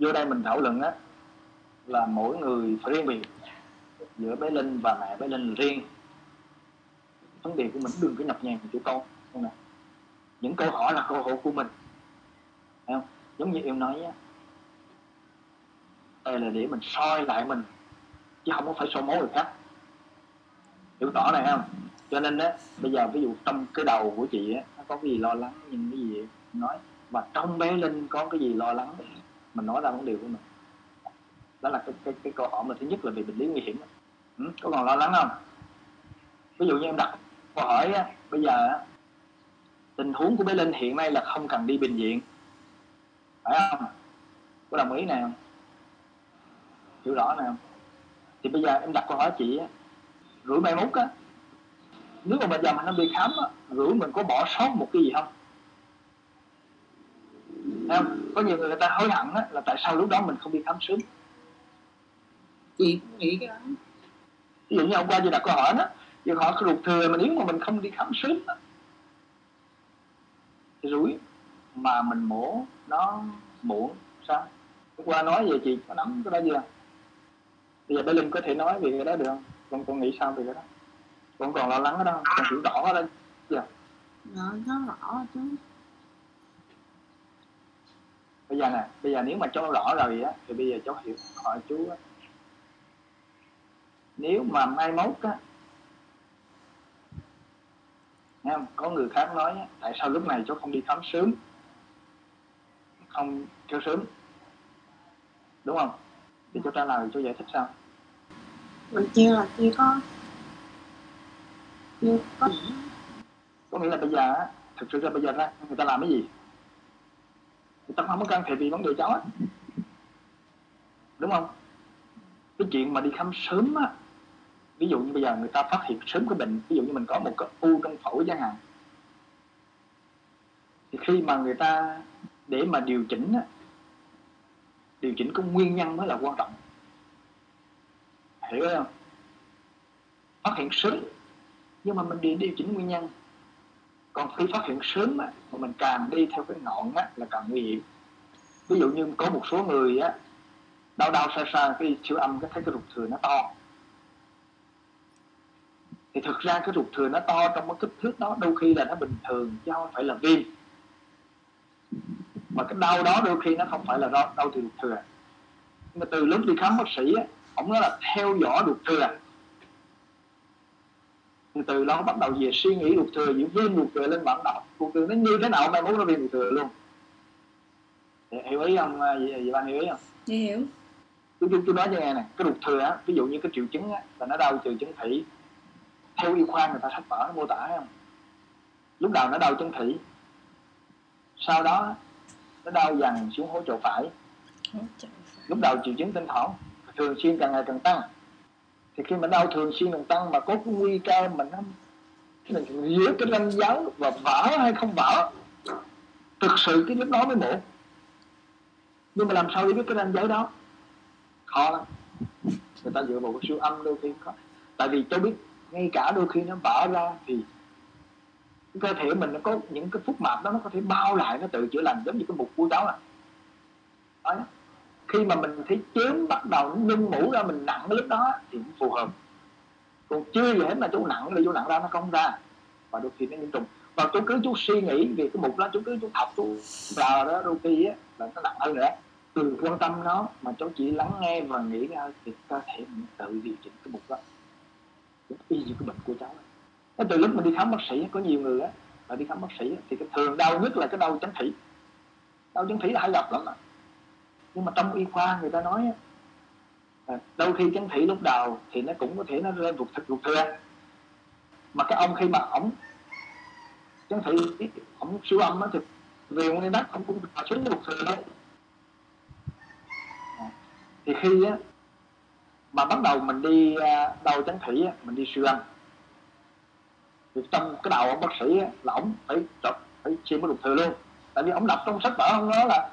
vô đây mình thảo luận á, là mỗi người phải riêng biệt, giữa bé linh và mẹ bé linh riêng. Vấn đề của mình, đừng có nhập nhằng chủ con không nè. Những câu hỏi là câu hỏi của mình. Thấy không? Giống như em nói á, đây là để mình soi lại mình, chứ không có phải soi mối người khác. Hiểu rõ này không? Cho nên á, bây giờ ví dụ trong cái đầu của chị á, nó có cái gì lo lắng nhưng cái gì nói, và trong bé linh có cái gì lo lắng? Mình nói ra vấn đề của mình. Đó là cái cái, cái câu hỏi mà thứ nhất là về bệnh lý nguy hiểm. Ừ, có còn lo lắng không? Ví dụ như em đặt câu hỏi á, bây giờ á, tình huống của bé linh hiện nay là không cần đi bệnh viện. Phải không? Có đồng ý nào hiểu rõ nào thì bây giờ em đặt câu hỏi chị á rủi mai mốt á. Nếu mà bây giờ mình nó đi khám á rủi mình có bỏ sót một cái gì không? Không có nhiều người, ta hối hận á là tại sao lúc đó mình không đi khám sớm? Chị nghĩ cái đó. Ví dụ như hôm qua chị đặt câu hỏi đó hỏi cái ruột thừa mà nếu mà mình không đi khám sớm á thì rủi mà mình mổ nó muộn sao? Hôm qua nói về chị có nắm cái đó chưa? Bây giờ bé linh có thể nói về cái đó được không? Con con nghĩ sao về cái đó? Con còn lo lắng đó không? Con hiểu rõ đó chưa? Nó rõ chứ bây giờ nè bây giờ nếu mà cháu rõ rồi á thì bây giờ cháu hiểu hỏi chú á. Nếu mà mai mốt á Nghe không? có người khác nói á, tại sao lúc này cháu không đi khám sớm? Không kêu sớm. Đúng không? Thì cháu trả lời cháu giải thích sao? Mình kêu là chưa có. Chưa có. Có nghĩa là bây giờ á thực sự ra bây giờ ra người ta làm cái gì ta không có can thiệp vì vấn đề cháu á. Đúng không? Cái chuyện mà đi khám sớm á, ví dụ như bây giờ người ta phát hiện sớm cái bệnh, ví dụ như mình có một cái u trong phổi chẳng hạn, thì khi mà người ta để mà điều chỉnh á, điều chỉnh cái nguyên nhân mới là quan trọng. Hiểu không? Phát hiện sớm, nhưng mà mình đi điều chỉnh nguyên nhân còn khi phát hiện sớm á, mà mình càng đi theo cái ngọn á, là càng nguy hiểm. Ví dụ như có một số người á đau đau xa xa cái siêu âm cái thấy cái ruột thừa nó to. Thì thực ra cái ruột thừa nó to trong cái kích thước đó đôi khi là nó bình thường chứ không phải là viêm. Mà cái đau đó đôi khi nó không phải là đau, đau từ ruột thừa. Mà từ lúc đi khám bác sĩ á ông nói là theo dõi ruột thừa từ đó bắt đầu về suy nghĩ ruột thừa những viêm ruột thừa lên bản đọc ruột thừa nó như thế nào mai muốn nó viêm ruột thừa luôn? Hiểu ý không vậy bạn hiểu ý không? Chị hiểu. Tôi tôi, tôi nói cho nghe nè cái ruột thừa á ví dụ như cái triệu chứng á là nó đau từ chân thủy theo y khoa người ta sách vở mô tả không? Lúc đầu nó đau chân thủy sau đó nó đau dần xuống hố chỗ phải. Lúc đầu triệu chứng tinh thỏng thường xuyên càng ngày càng tăng thì khi mình đau thường xuyên đồng tăng mà có cái nguy cơ mình nó mình giữa cái ranh giới và vỡ hay không vỡ, thực sự cái lúc đó mới muộn. Nhưng mà làm sao để biết cái ranh giới đó? Khó lắm. Người ta dựa vào cái siêu âm đôi khi khó. Tại vì tôi biết ngay cả đôi khi nó vỡ ra thì cái cơ thể mình nó có những cái phúc mạc đó, nó có thể bao lại, nó tự chữa lành giống như cái mục vui đó à. Đó khi mà mình thấy chém bắt đầu nó nâng mũ ra, mình nặng lúc đó thì cũng phù hợp. Còn chưa gì hết mà chú nặng thì chú nặng ra nó không ra. Và đôi khi nó nhiễm trùng và chú cứ chú suy nghĩ về cái mục đó chú cứ chú học, chú vào đó, đôi khi á, là nó nặng hơn nữa. Từ quan tâm nó, mà cháu chỉ lắng nghe và nghĩ ra thì cơ thể mình tự điều chỉnh cái mục đó. Y như cái bệnh của cháu. Đó. từ lúc mình đi khám bác sĩ có nhiều người á, mà đi khám bác sĩ thì cái thường đau nhất là cái đau chấn thủy đau chấn thủy là hay gặp lắm mà nhưng mà trong y khoa người ta nói đôi khi chấn thị lúc đầu thì nó cũng có thể nó lên ruột thịt ruột thừa mà cái ông khi mà ổng chấn thị ổng siêu âm á thì về nguyên đất ổng cũng xuống ruột thừa đấy à, thì khi á mà bắt đầu mình đi à, đau chấn thủy á, mình đi siêu âm. Thì trong cái đầu ông bác sĩ á, là ổng phải phải xem cái ruột thừa luôn. Tại vì ông đọc trong sách vở ông nói là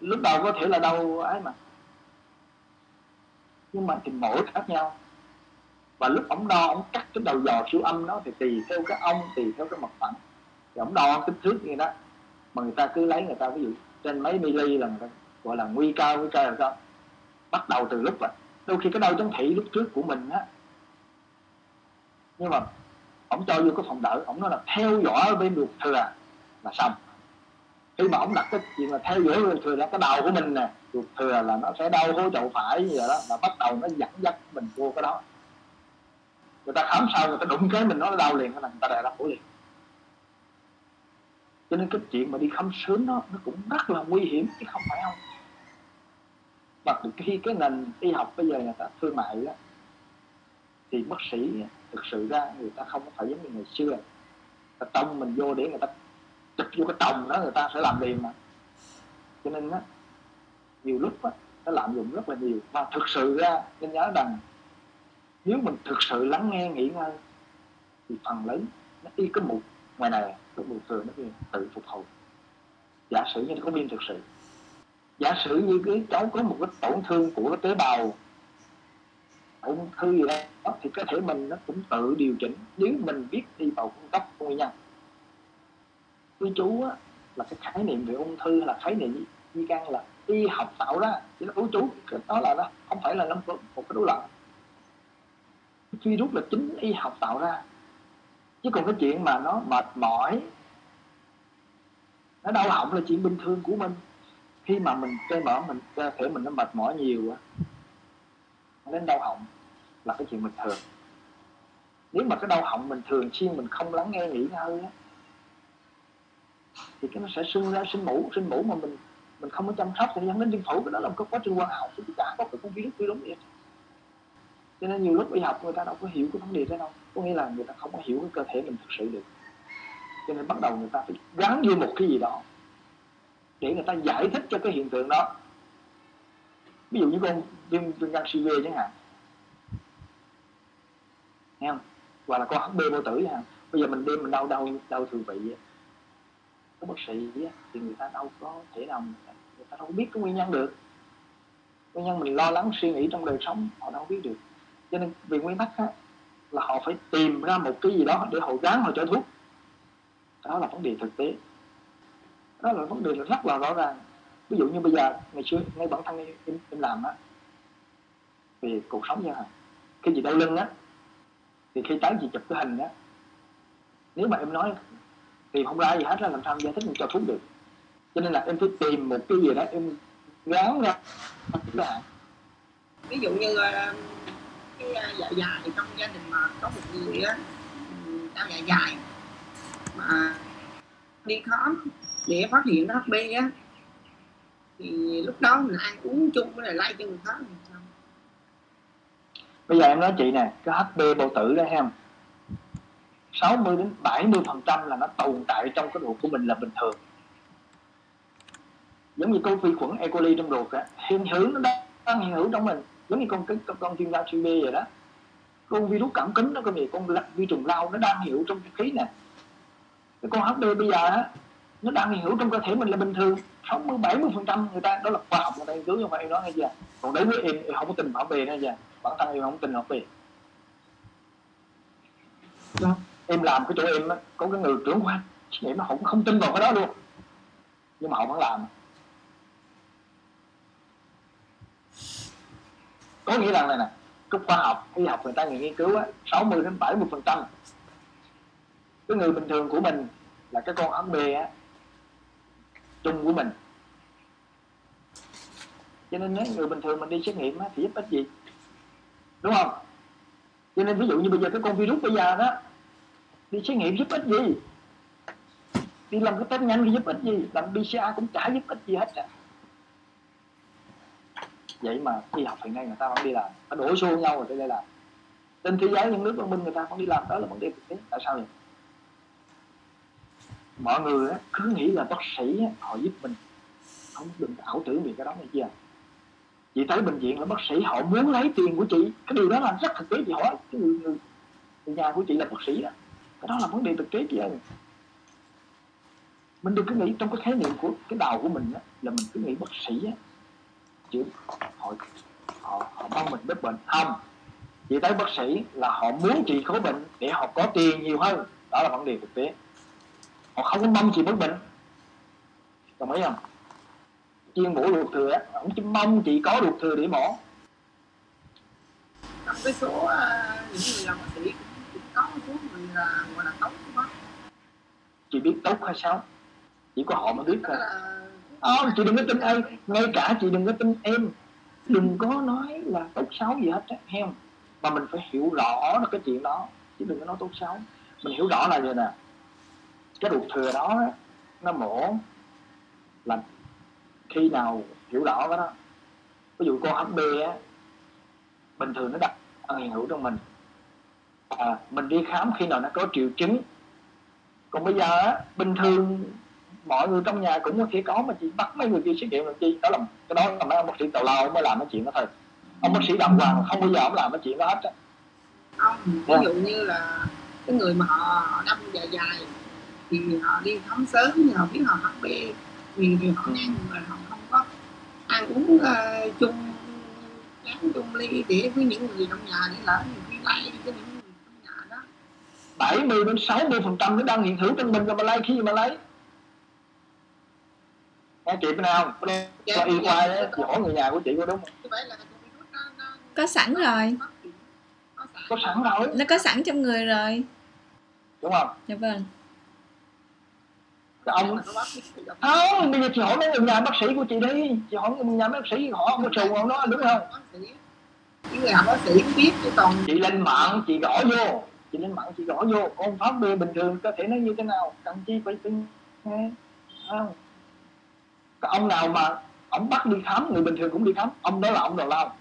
lúc đầu có thể là đau ấy mà. Nhưng mà thì mỗi khác nhau. Và lúc ổng đo, ổng cắt cái đầu dò siêu âm nó thì tùy theo cái ong tùy theo cái mặt phẳng. Thì ổng đo kích thước như đó. Mà người ta cứ lấy, người ta ví dụ trên mấy mili là người ta gọi là nguy cao nguy cao là sao? Bắt đầu từ lúc vậy đôi khi cái đau chấn thị lúc trước của mình á. Nhưng mà ổng cho vô cái phòng đợi ổng nói là theo dõi bên ruột thừa là xong khi mà ông đặt cái chuyện là theo dõi ruột thừa là cái đầu của mình nè ruột thừa là nó sẽ đau hố chậu phải như vậy đó, là bắt đầu nó dẫn dắt mình vô cái đó. Người ta khám sau người ta đụng cái mình nó đau liền hay là người ta đè ra cổ liền. Cho nên cái chuyện mà đi khám sớm đó, nó cũng rất là nguy hiểm, chứ không phải không. Và khi cái nền y học bây giờ người ta thương mại đó thì bác sĩ thực sự ra người ta không có phải giống như ngày xưa. Ta tông mình vô để người ta chụp vô cái tòng đó, người ta sẽ làm liền mà. Cho nên á, nhiều lúc á, nó lạm dụng rất là nhiều. Và thực sự ra nên nhớ rằng, nếu mình thực sự lắng nghe nghỉ ngơi thì phần lớn nó y cái mục ngoài này, cái mục thường nó tự phục hồi. Giả sử như nó có viên thực sự. Giả sử như cái cháu có một cái tổn thương của cái tế bào, ung thư gì đó, thì cơ thể mình nó cũng tự điều chỉnh. Nếu mình biết đi vào cung cấp nguyên nhân quy chú á, là cái khái niệm về ung thư hay là khái niệm di căn là y học tạo ra. Chỉ là ưu chú đó là nó không phải là nó một cái đối lập. Virus là chính y học tạo ra. Chứ còn cái chuyện mà nó mệt mỏi nó đau họng là chuyện bình thường của mình. Khi mà mình cơ mở mình cơ thể mình nó mệt mỏi nhiều á đến đau họng là cái chuyện bình thường. Nếu mà cái đau họng mình thường xuyên mình không lắng nghe nghỉ ngơi á thì cái nó sẽ sưng ra sinh mũ sinh mũ mà mình mình không có chăm sóc thì dẫn đến viêm phổi. Cái đó là một cái quá trình quan học chúng ta có cái con virus virus vậy. Cho nên nhiều lúc y học người ta đâu có hiểu cái vấn đề đó đâu. Có nghĩa là người ta không có hiểu cái cơ thể mình thực sự được. Cho nên bắt đầu người ta phải gắn vô một cái gì đó để người ta giải thích cho cái hiện tượng đó. Ví dụ như con viêm viêm gan siêu chẳng hạn. Nghe không? Hoặc là con hb vô tử chẳng bây giờ mình đem mình đau đau đau thường vị của bác sĩ thì người ta đâu có thể nào người ta đâu biết cái nguyên nhân được. Nguyên nhân mình lo lắng suy nghĩ trong đời sống họ đâu biết được. Cho nên vì nguyên tắc á, là họ phải tìm ra một cái gì đó để họ gán họ cho thuốc. Đó là vấn đề thực tế. Đó là vấn đề là rất là rõ ràng. Ví dụ như bây giờ ngày xưa ngay bản thân em, em, làm á về cuộc sống như hả khi gì đau lưng á thì khi tới gì chụp cái hình á nếu mà em nói tìm không ra gì hết là làm sao giải thích cho thuốc được. Cho nên là em phải tìm một cái gì đó em gán ra. Ví dụ như ờ, cái ờ, dạ dài trong gia đình mà có một người á đau dạ dài mà đi khám để phát hiện nó HB á thì lúc đó mình ăn uống chung với lại lây cho người khác bây giờ em nói chị nè cái HB bầu tử đó em 60 đến 70 phần trăm là nó tồn tại trong cái ruột của mình là bình thường. Giống như con vi khuẩn E. coli trong ruột á hiện hữu nó đang hiện hữu trong mình. Giống như con cái con, con viêm gan B vậy đó. Con virus cảm cúm nó có gì? Con vi trùng lao nó đang hiểu trong không khí nè. Cái con HB bây giờ á nó đang hiện hữu trong cơ thể mình là bình thường. 60 70 phần trăm người ta đó là khoa học người ta nghiên cứu không phải em nói hay chưa? Còn đấy với em em không có tình bảo bì nữa giờ bản thân em không tin học vệ em làm cái chỗ em á có cái người trưởng khoa em nó không không tin vào cái đó luôn. Nhưng mà họ vẫn làm. Có nghĩa rằng này nè cái khoa học y học người ta nghiên cứu á 60 đến 70 phần trăm. Cái người bình thường của mình là cái con ấm bê á chung của mình. Cho nên nếu người bình thường mình đi xét nghiệm á, thì giúp ích gì? Đúng không? Cho nên ví dụ như bây giờ cái con virus bây giờ đó đi xét nghiệm giúp ích gì? Đi làm cái test nhanh thì giúp ích gì? Làm PCR cũng chả giúp ích gì hết cả vậy mà y học hiện nay người ta vẫn đi làm. Nó đổ xô nhau rồi đây làm trên thế giới những nước văn minh người ta vẫn đi làm. Đó là vấn đề thực tế. Tại sao vậy? Mọi người cứ nghĩ là bác sĩ họ giúp mình. Không đừng ảo tưởng về cái đó này chưa chị tới bệnh viện là bác sĩ họ muốn lấy tiền của chị. Cái điều đó là rất thực tế. Chị hỏi cái người, người, người nhà của chị là bác sĩ đó cái đó là vấn đề thực tế chị ơi. Mình đừng cứ nghĩ trong cái khái niệm của cái đầu của mình á, là mình cứ nghĩ bác sĩ á, chứ họ họ họ mong mình bớt bệnh. Không. Chị tới bác sĩ là họ muốn chị có bệnh để họ có tiền nhiều hơn. Đó là vấn đề thực tế. Họ không có mong chị bớt bệnh. Đồng ý không? Chuyên mổ ruột thừa không chỉ mong chị có ruột thừa để mổ trong cái số à, những người làm bác sĩ cũng, cũng có một số người là gọi là đó chị biết tốt hay sao chỉ có họ mới biết thôi. Là không chị đừng có tin ai. Ngay cả chị đừng có tin em. Đừng có nói là tốt xấu gì hết heo mà mình phải hiểu rõ được cái chuyện đó chứ đừng có nói tốt xấu. Mình hiểu rõ là vậy nè. Cái ruột thừa đó nó mổ là khi nào hiểu rõ cái đó. Ví dụ con bê á bình thường nó đặt ăn hiện hữu trong mình à, mình đi khám khi nào nó có triệu chứng. Còn bây giờ á bình thường mọi người trong nhà cũng có thể có mà chị bắt mấy người kia xét nghiệm làm chi? Đó là cái đó là mấy ông bác sĩ tào lao mới làm cái chuyện đó thôi. Ông bác sĩ đàng hoàng không bao giờ ông làm cái chuyện đó hết á. Không ví dụ như là cái người mà họ, đâm dài dài thì họ đi khám sớm thì họ biết họ HB thì, thì họ ngang mà họ không có ăn uống uh, chung chén chung ly để với những người trong nhà để lỡ nhiều khi lại cho những người trong nhà đó 70 đến 60 phần trăm nó đang hiện hữu trong mình rồi mà lấy khi mà lấy. Nghe chị bên nào không Dạ, cho y khoa chị hỏi người nhà của chị có đúng không? Như vậy là con virus nó, nó có sẵn rồi. Có sẵn. Có sẵn rồi. Nó có sẵn trong người rồi. Đúng không? Dạ vâng. Cái ông không bây giờ chị hỏi mấy người nhà bác sĩ của chị đi. Chị hỏi người nhà bác sĩ họ không có trù không đó đúng không? Những người học bác sĩ biết chứ còn chị lên mạng chị gõ vô chị lên mạng chị gõ vô con pháp bê bình thường có thể nó như thế nào? Cần chi phải tin nghe không? Cái ông nào mà ông bắt đi khám người bình thường cũng đi khám ông đó là ông đầu lao.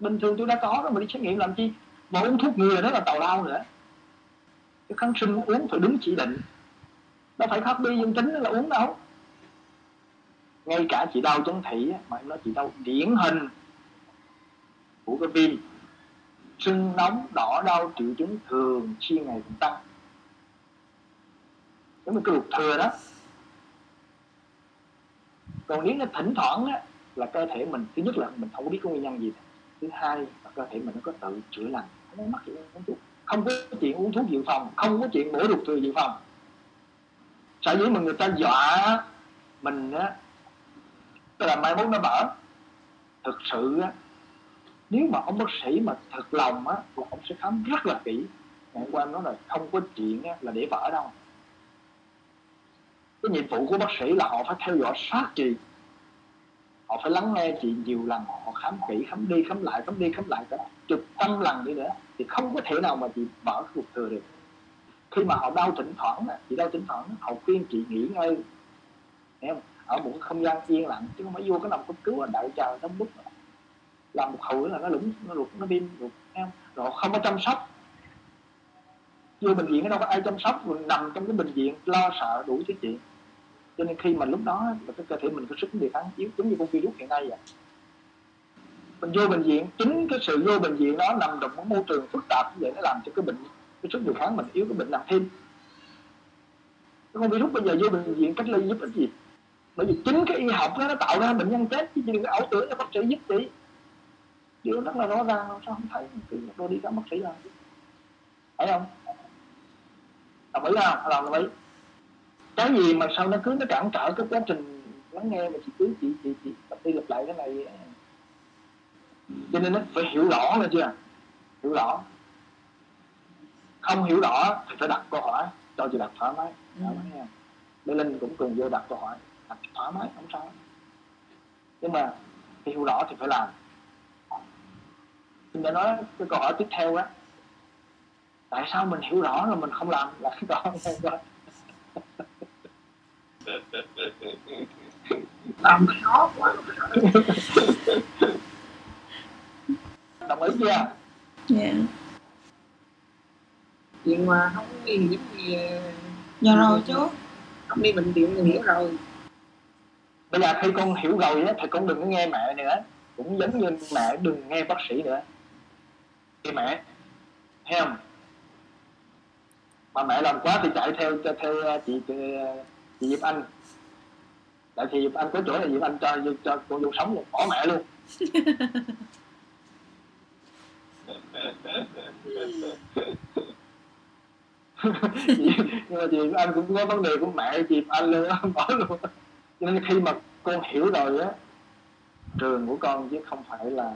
Bình thường tôi đã có đó mà đi xét nghiệm làm chi? Mà uống thuốc người đó là tào lao nữa. Cái kháng sinh uống phải đúng chỉ định. Nó phải pháp bi dương tính là uống đâu. Ngay cả chị đau chân thị á, mà em nói chị đau điển hình của cái viêm sưng nóng đỏ đau triệu chứng thường chi ngày càng tăng giống như cái ruột thừa đó. Còn nếu nó thỉnh thoảng á, là cơ thể mình thứ nhất là mình không biết có nguyên nhân gì. Thứ hai là cơ thể mình nó có tự chữa lành. Không có mắc chuyện uống thuốc. Không có chuyện uống thuốc dự phòng không có chuyện mổ ruột thừa dự phòng. Sở dĩ mà người ta dọa mình á tức là mai mốt nó mở. Thực sự á nếu mà ông bác sĩ mà thật lòng á là ông sẽ khám rất là kỹ. Ngày hôm qua em nói là không có chuyện á, là để vỡ đâu. Cái nhiệm vụ của bác sĩ là họ phải theo dõi sát chị. Họ phải lắng nghe chị nhiều lần họ khám kỹ khám đi khám lại khám đi khám lại cả chục trăm lần đi nữa. Thì không có thể nào mà chị vỡ cái thừa được. Khi mà họ đau thỉnh thoảng á, chị đau thỉnh thoảng họ khuyên chị nghỉ ngơi. Em ở một không gian yên lặng chứ không phải vô cái nằm cấp cứu đợi chờ đông đúc làm một hồi là nó lủng, nó lụt nó viêm lụt em rồi không có chăm sóc. Vô bệnh viện đâu có ai chăm sóc rồi nằm trong cái bệnh viện lo sợ đủ thứ chuyện. Cho nên khi mà lúc đó là cái cơ thể mình có sức đề kháng yếu, giống như con virus hiện nay vậy. Mình vô bệnh viện, chính cái sự vô bệnh viện đó nằm trong một môi trường phức tạp như vậy nó làm cho cái bệnh, cái sức đề kháng mình yếu, cái bệnh nặng thêm. Cái con virus bây giờ vô bệnh viện cách ly giúp ích gì? Bởi vì chính cái y học đó nó tạo ra bệnh nhân chết chứ đừng có ảo tưởng cho bác sĩ giúp chị điều rất là rõ ràng sao không thấy cứ tôi đi khám bác sĩ làm thấy không? Đồng ý không? Làm đồng ý. Cái gì mà sao nó cứ nó cản trở cái quá trình lắng nghe mà chị cứ chị chị chị tập đi lặp lại cái này cho nên nó phải hiểu rõ là chưa? Hiểu rõ. Không hiểu rõ thì phải đặt câu hỏi cho chị đặt thoải mái. Thoải mái nha. Lê Linh cũng cùng vô đặt câu hỏi đặt thoải mái không sao. Nhưng mà hiểu rõ thì phải làm mình đã nói cái câu hỏi tiếp theo á tại sao mình hiểu rõ rồi mình không làm? Là cái câu hỏi này coi làm khó quá đồng ý chưa? Dạ. Chuyện mà không nguy hiểm gì dạ rồi chú. không đi bệnh viện thì hiểu rồi. Bây giờ khi con hiểu rồi á thì con đừng có nghe mẹ nữa. Cũng giống như mẹ đừng nghe bác sĩ nữa cái mẹ. Thấy không? Mà mẹ làm quá thì chạy theo theo, theo chị chị, ờ, chị Diệp Anh. Tại chị Diệp Anh có chỗ là Diệp Anh cho cho cô vô sống luôn bỏ mẹ luôn. Chị- nhưng mà chị Diệp Anh cũng có vấn đề của mẹ chị Diệp Anh luôn đó, bỏ luôn. Cho nên khi mà con hiểu rồi á trường của con chứ không phải là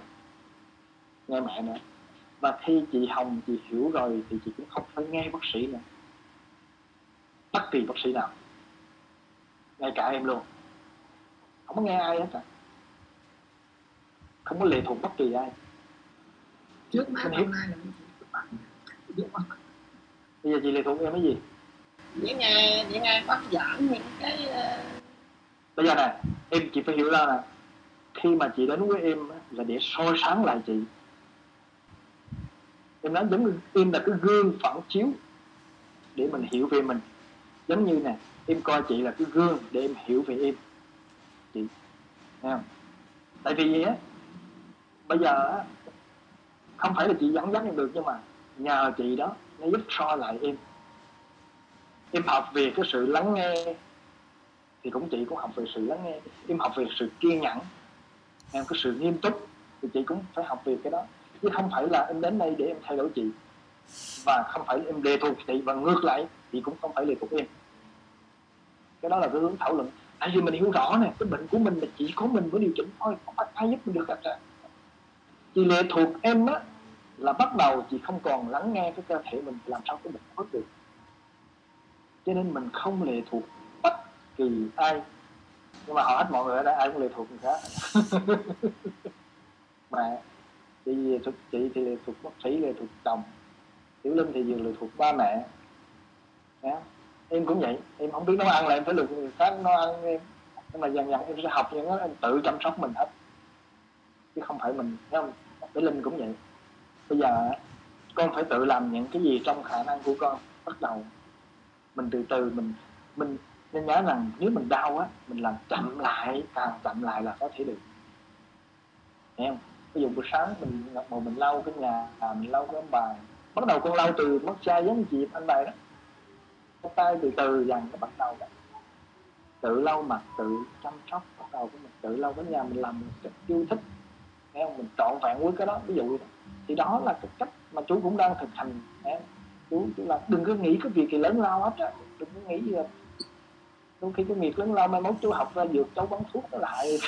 nghe mẹ nữa và khi chị Hồng chị hiểu rồi thì chị cũng không phải nghe bác sĩ nữa. Bất kỳ bác sĩ nào. Ngay cả em luôn. Không có nghe ai hết cả không có lệ thuộc bất kỳ ai. Trước má lâu hiểu. nay là bây giờ chị lệ thuộc em cái gì? Để nghe để nghe bác giảng những cái ờ, bây giờ nè em chị phải hiểu ra nè. Khi mà chị đến với em là để soi sáng lại chị em nói giống như em là cái gương phản chiếu để mình hiểu về mình. Giống như nè, em coi chị là cái gương để em hiểu về em. Chị, Thấy không? Tại vì gì á, bây giờ á, không phải là chị dẫn dắt em được nhưng mà nhờ chị đó nó giúp so lại em. Em học về cái sự lắng nghe thì cũng chị cũng học về sự lắng nghe. Em học về sự kiên nhẫn. Em có sự nghiêm túc thì chị cũng phải học về cái đó chứ không phải là em đến đây để em thay đổi chị. Và không phải em lệ thuộc chị. Và ngược lại, chị cũng không phải lệ thuộc em. Cái đó là cái hướng thảo luận. Tại vì mình hiểu rõ nè, cái bệnh của mình là chỉ có mình mới điều chỉnh thôi, không phải ai giúp mình được hết chị lệ thuộc em á, là bắt đầu chị không còn lắng nghe cái cơ thể mình làm sao cái bệnh bớt được. Cho nên mình không lệ thuộc bất kỳ ai. Nhưng mà hầu hết mọi người ở đây ai cũng lệ thuộc người khác mà chị thuộc chị thì lệ thuộc bác sĩ lệ thuộc chồng. Tiểu linh thì vừa lệ thuộc ba mẹ. Đó. em cũng vậy. Em không biết nấu ăn là em phải lượt người khác nấu ăn em. Nhưng mà dần dần em sẽ học những cái em tự chăm sóc mình hết. Chứ không phải mình thấy không? Tiểu linh cũng vậy. Bây giờ con phải tự làm những cái gì trong khả năng của con. Bắt đầu mình từ từ, mình mình nên nhớ rằng nếu mình đau á, mình làm chậm lại, càng chậm lại là có thể được. Hiểu không? Ví dụ buổi sáng mình ngồi mình lau cái nhà à, mình lau cái ông bà bắt đầu con lau từ mất chai giống chị anh bài đó. Cái tay từ từ dần nó bắt đầu đó. tự lau mặt tự chăm sóc bắt đầu của mình. Tự lau cái nhà mình làm mình yêu thích. Thấy không? Mình trọn vẹn với cái đó. Ví dụ đó. thì đó là cái cách mà chú cũng đang thực hành. Không? chú, chú là đừng có nghĩ cái việc gì lớn lao hết á. Đừng có nghĩ gì là đôi khi cái việc lớn lao mai mốt chú học ra dược cháu bắn thuốc nó lại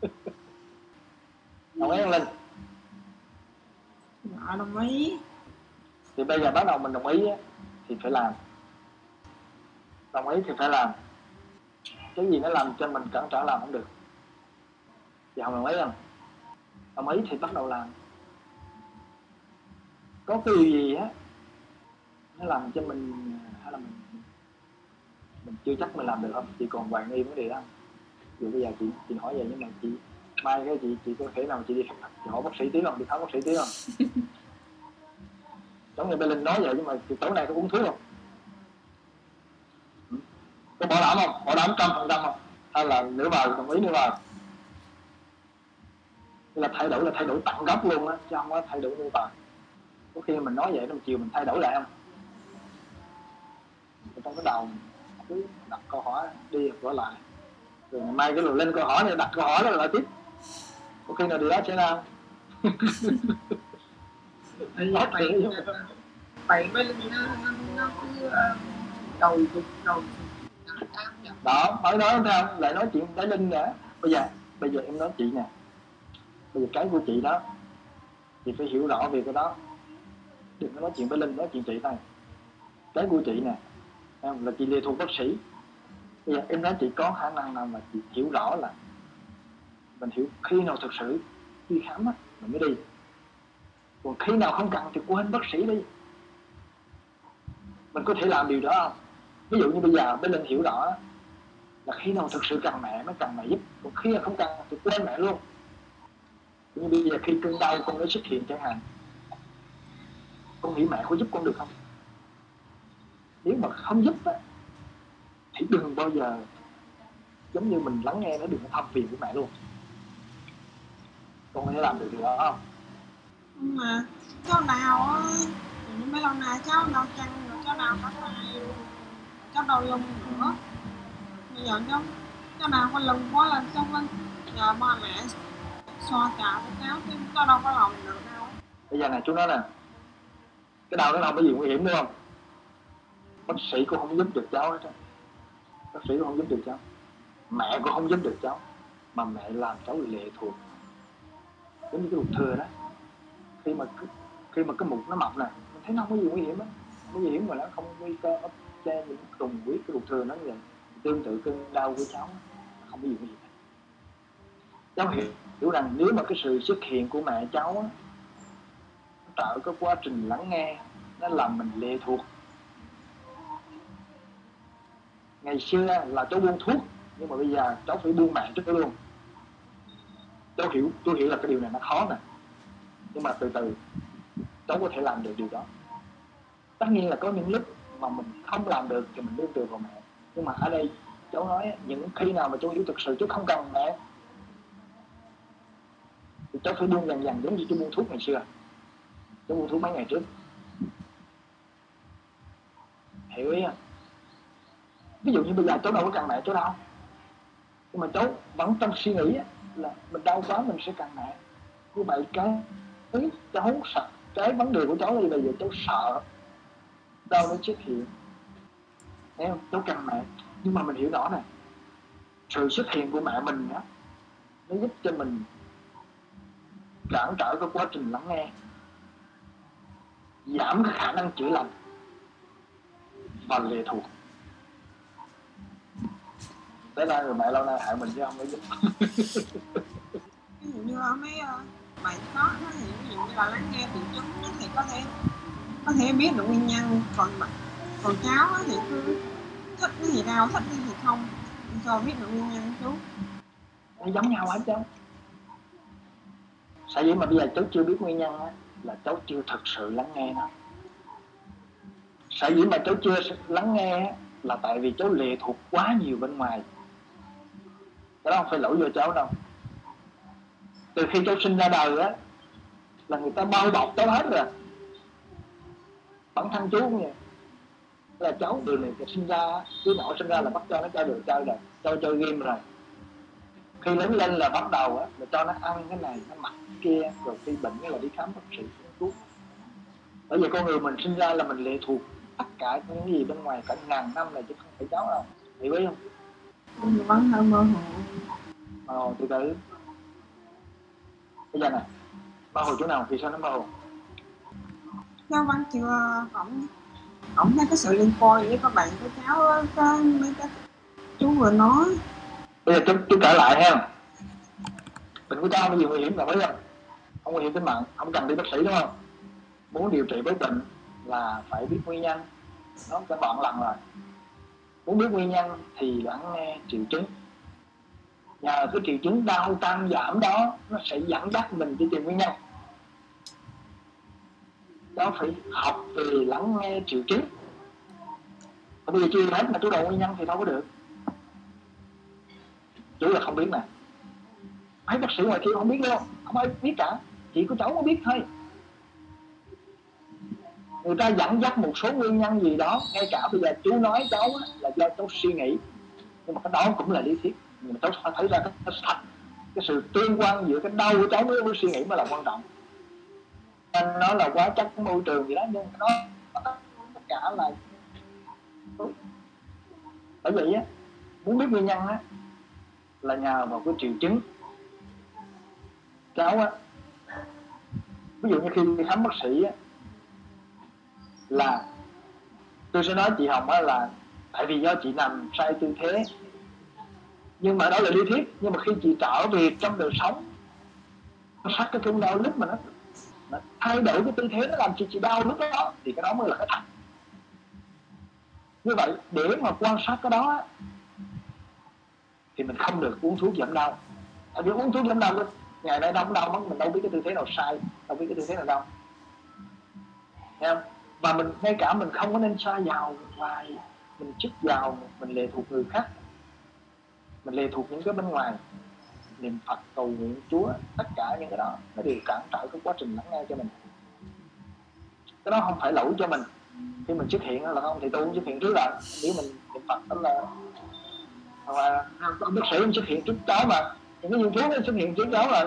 đồng ý không linh? Họ đồng ý. Thì bây giờ bắt đầu mình đồng ý thì phải làm. Đồng ý thì phải làm. Cái gì nó làm cho mình cản trở làm không được. Thì không đồng ý không? Đồng ý thì bắt đầu làm. Có cái điều gì á nó làm cho mình hay là mình mình chưa chắc mình làm được không? Chị còn hoài nghi vấn đề đó. Không dù bây giờ chị chị hỏi vậy nhưng mà chị mai cái chị chị có thể nào chị đi chị hỏi bác sĩ tí không đi khám bác sĩ tí không giống như bên linh nói vậy nhưng mà tối nay có uống thuốc không? Ừ. có bảo đảm không? Bảo đảm trăm phần trăm không? Hay là nửa vời đồng ý nửa vời là thay đổi là thay đổi tận gốc luôn á chứ không có thay đổi nửa vời có khi mình nói vậy trong chiều mình thay đổi lại không? Thì trong cái đầu cứ đặt câu hỏi đi rồi lại. Rồi mai cái lần lên câu hỏi này đặt câu hỏi rồi lại tiếp khi nào đó vì Có vậy thể. vậy mới nó, nó, nó cứ đầu dục đầu dục. Đó mới nói theo lại nói chuyện với linh nữa. Bây giờ bây giờ em nói chị nè. Bây giờ cái của chị đó chị phải hiểu rõ về cái đó đừng có nói chuyện với linh nói chuyện chị thôi. Cái của chị nè không? là chị lệ thuộc bác sĩ. Bây giờ em nói chị có khả năng nào mà chị hiểu rõ là mình hiểu khi nào thực sự đi khám á, mình mới đi. Còn khi nào không cần thì quên bác sĩ đi. Mình có thể làm điều đó không? Ví dụ như bây giờ bé linh hiểu rõ là khi nào thực sự cần mẹ mới cần mẹ giúp. Còn khi nào không cần thì quên mẹ luôn. Nhưng bây giờ khi cơn đau con nó xuất hiện chẳng hạn, con nghĩ mẹ có giúp con được không? Nếu mà không giúp á, thì đừng bao giờ giống như mình lắng nghe nó, đừng có thăm phiền của mẹ luôn con có làm được điều đó không? Nhưng mà cháu đau á thì mấy lần này cháu đau chân rồi cháu đau cả tay cháu đau lưng nữa. Bây giờ cháu cháu đau cái lưng quá lên cháu lên nhờ ba mẹ xoa chào cho cháu chứ cháu đâu có lòng được đâu. Bây giờ này chú nói nè cái đau nó không có gì nguy hiểm đúng không? Bác sĩ cũng không giúp được cháu hết bác sĩ cũng không giúp được cháu. Mẹ cũng không giúp được cháu. Mà mẹ làm cháu lệ thuộc giống như cái ruột thừa đó. Khi mà khi mà cái mục nó mọc nè mình thấy nó không có gì nguy hiểm á. Không có gì hiểm mà nó không nguy cơ ấp lên những trùng huyết cái ruột thừa nó như vậy. Tương tự cơn đau của cháu không có gì nguy hiểm. Cháu hiểu hiểu rằng nếu mà cái sự xuất hiện của mẹ cháu á, tạo cái quá trình lắng nghe nó làm mình lệ thuộc. Ngày xưa là cháu buông thuốc nhưng mà bây giờ cháu phải buông mạng trước luôn cháu hiểu tôi hiểu là cái điều này nó khó nè nhưng mà từ từ, cháu có thể làm được điều đó. Tất nhiên là có những lúc mà mình không làm được thì mình nương tựa vào mẹ. Nhưng mà ở đây, cháu nói, những khi nào mà cháu hiểu thực sự cháu không cần mẹ. Thì cháu phải buông dần dần giống như cháu buông thuốc ngày xưa. Cháu buông thuốc mấy ngày trước. Hiểu ý không? Ví dụ như bây giờ cháu đâu có cần mẹ cháu đâu. Nhưng mà cháu vẫn trong suy nghĩ là mình đau quá mình sẽ cần mẹ như vậy cái cái cháu sợ. Cái vấn đề của cháu là bây giờ cháu sợ. Đau nó xuất hiện. Thấy không? Cháu cần mẹ nhưng mà mình hiểu rõ này sự xuất hiện của mẹ mình á, nó giúp cho mình cản trở cái quá trình lắng nghe. Giảm cái khả năng chữa lành và lệ thuộc tới nay người mẹ lâu nay hại mình chứ không có giúp ví dụ như mấy uh, bạn đó nó thì ví dụ như là lắng nghe triệu chứng nó thì có thể có thể biết được nguyên nhân. Còn còn cháu thì cứ thích cái gì đau thích cái gì không cho biết được nguyên nhân chú nó giống nhau hết cháu sao vậy mà bây giờ cháu chưa biết nguyên nhân á là cháu chưa thật sự lắng nghe nó. Sở dĩ mà cháu chưa lắng nghe là tại vì cháu lệ thuộc quá nhiều bên ngoài đó không phải lỗi do cháu đâu. Từ khi cháu sinh ra đời á, là người ta bao bọc cháu hết rồi. Bản thân chú cũng vậy. Là cháu từ này sinh ra, đứa nhỏ sinh ra là bắt cho nó chơi đồ chơi rồi cho chơi game rồi. Khi lớn lên là bắt đầu á, là cho nó ăn cái này nó mặc cái kia, rồi khi bệnh là đi khám bác sĩ thuốc. Bởi vì con người mình sinh ra là mình lệ thuộc tất cả những gì bên ngoài cả ngàn năm này chứ không phải cháu đâu. Hiểu biết không? Nhưng vẫn hơi mơ hồ. Mơ hồ từ từ. Bây giờ này mơ hồ chỗ nào vì sao nó mơ hồ? Cháu vẫn chưa? Ổng ổng thấy cái sự liên quan với các bạn của cháu có mấy cái chú vừa nói. Bây giờ chú, chú trở lại ha. Bệnh của cháu không có gì nguy hiểm là phải không? Không nguy hiểm tính mạng không cần đi bác sĩ đúng không muốn điều trị với bệnh là phải biết nguyên nhân. Nó cả đoạn lần rồi muốn biết nguyên nhân thì lắng nghe triệu chứng. Nhờ cái triệu chứng đau tăng giảm đó, nó sẽ dẫn dắt mình đi tìm nguyên nhân. Đó phải học về lắng nghe triệu chứng. Còn bây giờ chưa hết mà tôi đầu nguyên nhân thì đâu có được. Chủ là không biết mà. Mấy bác sĩ ngoài kia không biết đâu, không ai biết cả. Chỉ có cháu mới biết thôi người ta dẫn dắt một số nguyên nhân gì đó ngay cả bây giờ chú nói cháu là do cháu suy nghĩ. Nhưng mà cái đó cũng là lý thuyết. Nhưng mà cháu phải thấy ra cái, cái thật cái sự tương quan giữa cái đau của cháu với, cái suy nghĩ mới là quan trọng. Nên nó là quá chất môi trường gì đó nhưng nó tất cả là bởi vậy á muốn biết nguyên nhân á là nhờ vào cái triệu chứng. Cháu á ví dụ như khi đi khám bác sĩ á là tôi sẽ nói chị hồng á là tại vì do chị nằm sai tư thế. Nhưng mà đó là lý thuyết nhưng mà khi chị trở về trong đời sống nó sát cái cơn đau lúc mà nó, nó thay đổi cái tư thế nó làm chị chị đau lúc đó thì cái đó mới là cái thật. Như vậy để mà quan sát cái đó thì mình không được uống thuốc giảm đau. Tại vì uống thuốc giảm đau ngày nay đau đau mất mình đâu biết cái tư thế nào sai đâu biết cái tư thế nào đâu Thấy không? Và mình, ngay cả mình không có nên xa vào và mình chức vào mình lệ thuộc người khác. Mình lệ thuộc những cái bên ngoài. Niệm phật, cầu nguyện chúa, tất cả những cái đó, nó đều cản trở cái quá trình lắng nghe cho mình. Cái đó không phải lỗi cho mình. Khi mình xuất hiện là không, thì tôi cũng xuất hiện trước rồi. Nếu mình niệm phật đó là, hoặc là à, bác sĩ cũng xuất hiện trước cháu mà. Những cái viên thuốc nó xuất hiện trước cháu rồi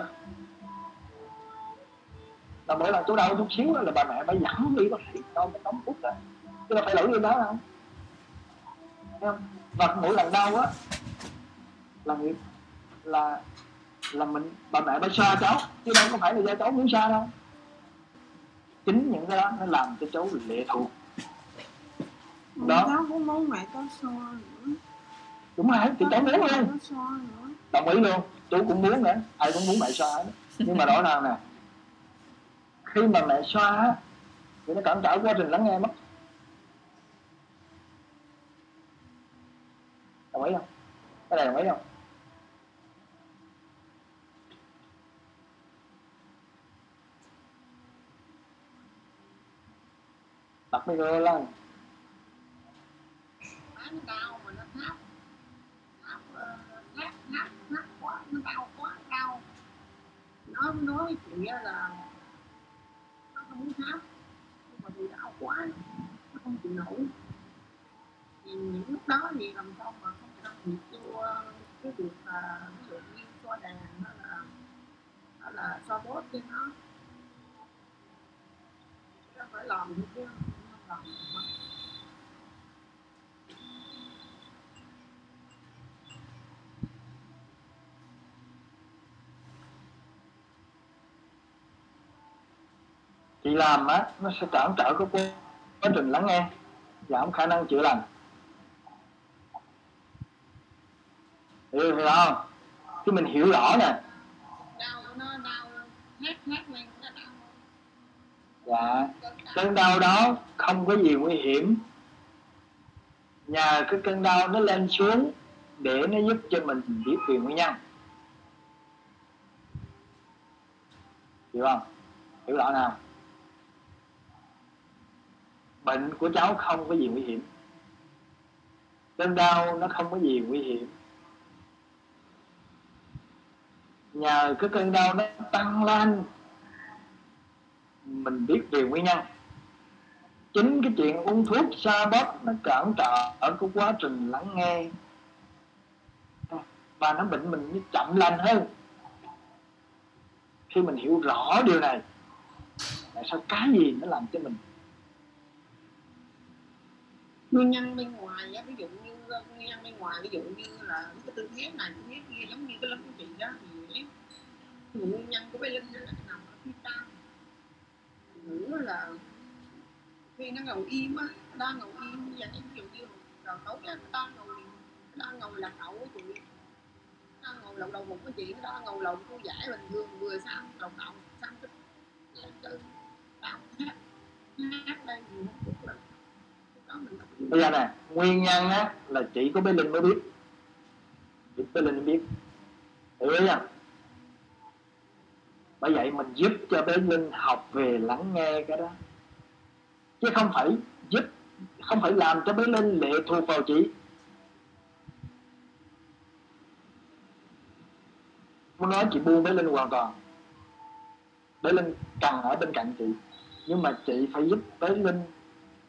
là mỗi lần chú đau chút xíu là bà mẹ phải dẫn đi bác sĩ cho cái tống thuốc rồi chứ đâu phải lỗi như đó đâu. Thấy không? Và mỗi lần đau á là người là là mình bà mẹ phải xoa cháu chứ đâu có phải là do cháu muốn xoa đâu. Chính những cái đó nó làm cho cháu lệ thuộc. Đó. cháu cũng muốn mẹ có xoa nữa. Đúng rồi thì cháu muốn luôn. Đồng ý luôn. Chú cũng muốn nữa. Ai cũng muốn mẹ xoa hết. Nhưng mà rõ ràng nè khi mà mẹ xoa thì nó cản trở quá trình lắng nghe mất. Đồng ý không? Cái này đồng ý không? Đặt micro lên. Nó đau mà nó thấp ờ, thấp thấp thấp quá, nó đau quá, đau. Nó nói chị là không muốn thấp nhưng mà vì đau quá, nó không chịu nổi. Thì những lúc đó thì làm sao mà không can thiệp chua cái việc là ví dụ như cho đàn nó là nó là so bốt cho nó. Nó phải làm chứ không làm chị làm á nó sẽ cản trở cái quá trình lắng nghe giảm khả năng chữa lành. Hiểu, hiểu không? Khi mình hiểu rõ nè. Dạ. Cơn đau đó không có gì nguy hiểm. Nhờ cái cơn đau nó lên xuống để nó giúp cho mình biết về nguyên nhân. Hiểu không? Hiểu rõ nào bệnh của cháu không có gì nguy hiểm. Cơn đau nó không có gì nguy hiểm. Nhờ cái cơn đau nó tăng lên, mình biết về nguyên nhân. Chính cái chuyện uống thuốc xa bóp nó cản trở ở cái quá trình lắng nghe. Và nó bệnh mình nó chậm lành hơn. Khi mình hiểu rõ điều này, tại sao cái gì nó làm cho mình nguyên nhân bên ngoài á, ví dụ như ờ, nguyên nhân bên ngoài, ví dụ như là cái tư thế này, tư thế kia, giống như cái lớp của chị đó thì nguyên nhân của bé linh nó nằm ở phía trong ngủ là khi nó ngồi im á, đang ngồi im như vậy ví dụ như rồi tối á nó đang ngồi đang ngồi lạc hậu của chị. Đang ngồi lầu đầu một cái chị nó đang ngồi lầu cô giải bình thường, vừa sang lầu đầu sang cái lên tư tao hát hát đây nhiều chút là bây giờ nè, nguyên nhân á, là chỉ có bé linh mới biết. Chỉ bé linh mới biết. Hiểu không? Bởi vậy mình giúp cho bé linh học về lắng nghe cái đó. Chứ không phải giúp, không phải làm cho bé linh lệ thuộc vào chị. Muốn nói chị buông bé linh hoàn toàn. Bé linh cần ở bên cạnh chị. Nhưng mà chị phải giúp bé linh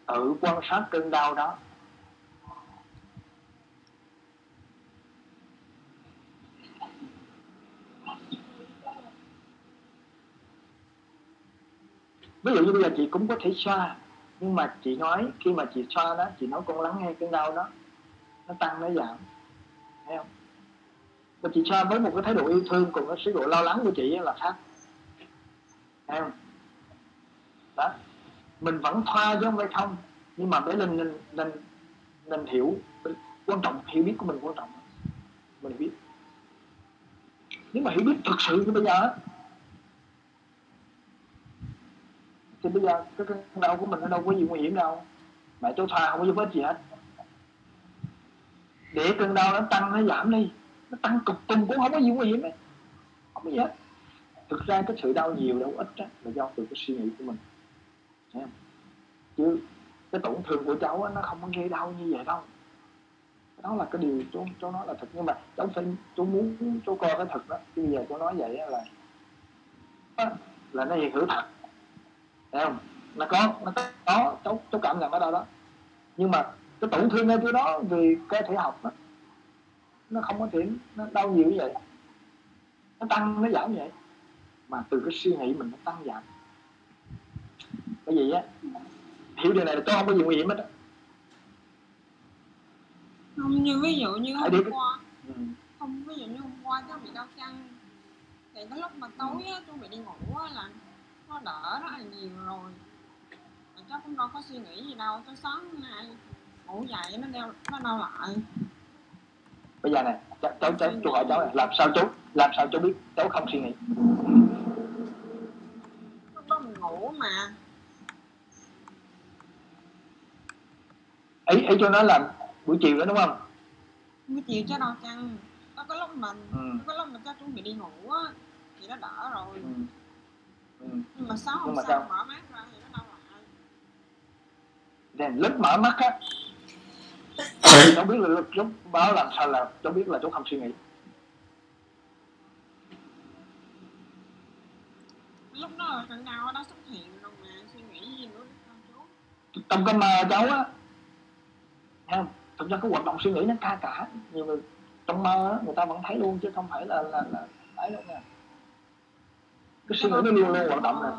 tự quan sát cơn đau đó. Ví dụ như bây giờ chị cũng có thể xoa, nhưng mà chị nói, khi mà chị xoa đó, chị nói con lắng nghe cơn đau đó, nó tăng, nó giảm, thấy không? Và chị xoa với một cái thái độ yêu thương cùng cái thái độ lo lắng của chị là khác, thấy không? Đó mình vẫn thoa chứ không phải không. Nhưng mà bé linh nên nên nên hiểu. Quan trọng hiểu biết của mình quan trọng mình biết. Nếu mà hiểu biết thực sự như bây giờ thì bây giờ cái cái đau của mình nó đâu có gì nguy hiểm đâu. Mẹ cháu thoa không có giúp ích gì hết. Để cơn đau nó tăng nó giảm đi. Nó tăng cực cùng cũng không có gì nguy hiểm đấy không có gì hết. Thực ra cái sự đau nhiều đau ít đó, là do từ cái suy nghĩ của mình. À? chứ cái tổn thương của cháu ấy, nó không có gây đau như vậy đâu. Đó là cái điều chú chú nói là thật. Nhưng mà cháu phải chú muốn chú coi cái thật đó. Chứ bây giờ chú nói vậy là là nó hiện hữu thật. Thấy không? Nó có nó có cháu cháu cảm nhận ở đâu đó. Nhưng mà cái tổn thương ngay chỗ đó vì cơ thể học đó, nó không có thể nó đau nhiều như vậy. Nó tăng nó giảm vậy. Mà từ cái suy nghĩ mình nó tăng giảm cái gì á hiểu điều này là tôi không có gì nguy hiểm hết á. Không như ví dụ như hôm qua. Ừ. không ví dụ như hôm qua cháu bị đau chân. Thì cái lúc mà tối á chú bị đi ngủ á là nó đỡ rất là nhiều rồi. Mà cháu cũng đâu có suy nghĩ gì đâu tới sáng nay ngủ dậy nó đau nó đau lại. Bây giờ này cháu cháu, cháu chú hỏi cháu này làm sao chú làm sao chú biết? Cháu không suy nghĩ. Lúc đó mình ngủ mà ý ý chú nói là buổi chiều đó đúng không buổi chiều cháu đau chân có cái lúc mà ừ. có lúc mà cháu chuẩn bị đi ngủ á thì nó đỡ rồi ừ. Ừ. nhưng mà sáng hôm mà sau sao? mở mắt ra thì nó đau lại Nên lúc mở mắt á cháu biết là lúc, báo làm sao là cháu biết là chú không suy nghĩ lúc đó là cơn đau đó xuất hiện rồi mà suy nghĩ gì nữa chú trong cái mơ cháu á không thực ra cái hoạt động suy nghĩ nó ca cả. Nhiều người trong mơ người ta vẫn thấy luôn chứ không phải là là là ấy đâu nha. Cái suy nghĩ nó luôn luôn hoạt động này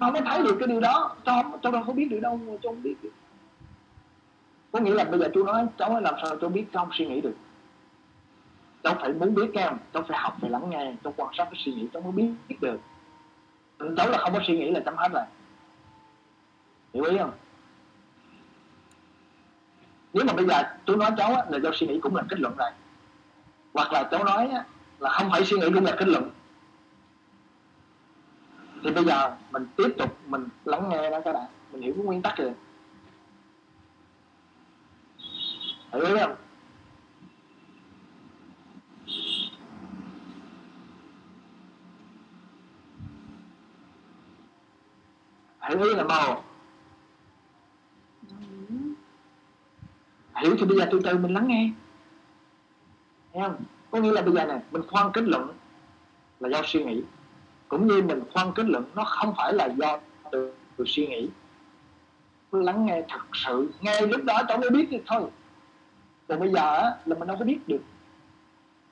không có thấy được cái điều đó. Cháu không cháu đâu có biết được đâu mà cháu không biết được. Có nghĩa là bây giờ chú nói cháu nói làm sao cháu biết cháu không suy nghĩ được. Cháu phải muốn biết em cháu phải học phải lắng nghe cháu quan sát cái suy nghĩ cháu mới biết, biết được. Cháu là không có suy nghĩ là chấm hết rồi. Hiểu ý không nếu mà bây giờ chú nói cháu á, là do suy nghĩ cũng là kết luận này hoặc là cháu nói á, là không phải suy nghĩ cũng là kết luận. Thì bây giờ mình tiếp tục mình lắng nghe nó các bạn. Mình hiểu cái nguyên tắc rồi. Hiểu không? Hiểu ý là màu. Hiểu thì bây giờ từ từ mình lắng nghe. Thấy không? Có nghĩa là bây giờ này mình khoan kết luận là do suy nghĩ. Cũng như mình khoan kết luận nó không phải là do từ, từ suy nghĩ. Lắng nghe thật sự ngay lúc đó cháu mới biết được thôi. Còn bây giờ á, là mình đâu có biết được.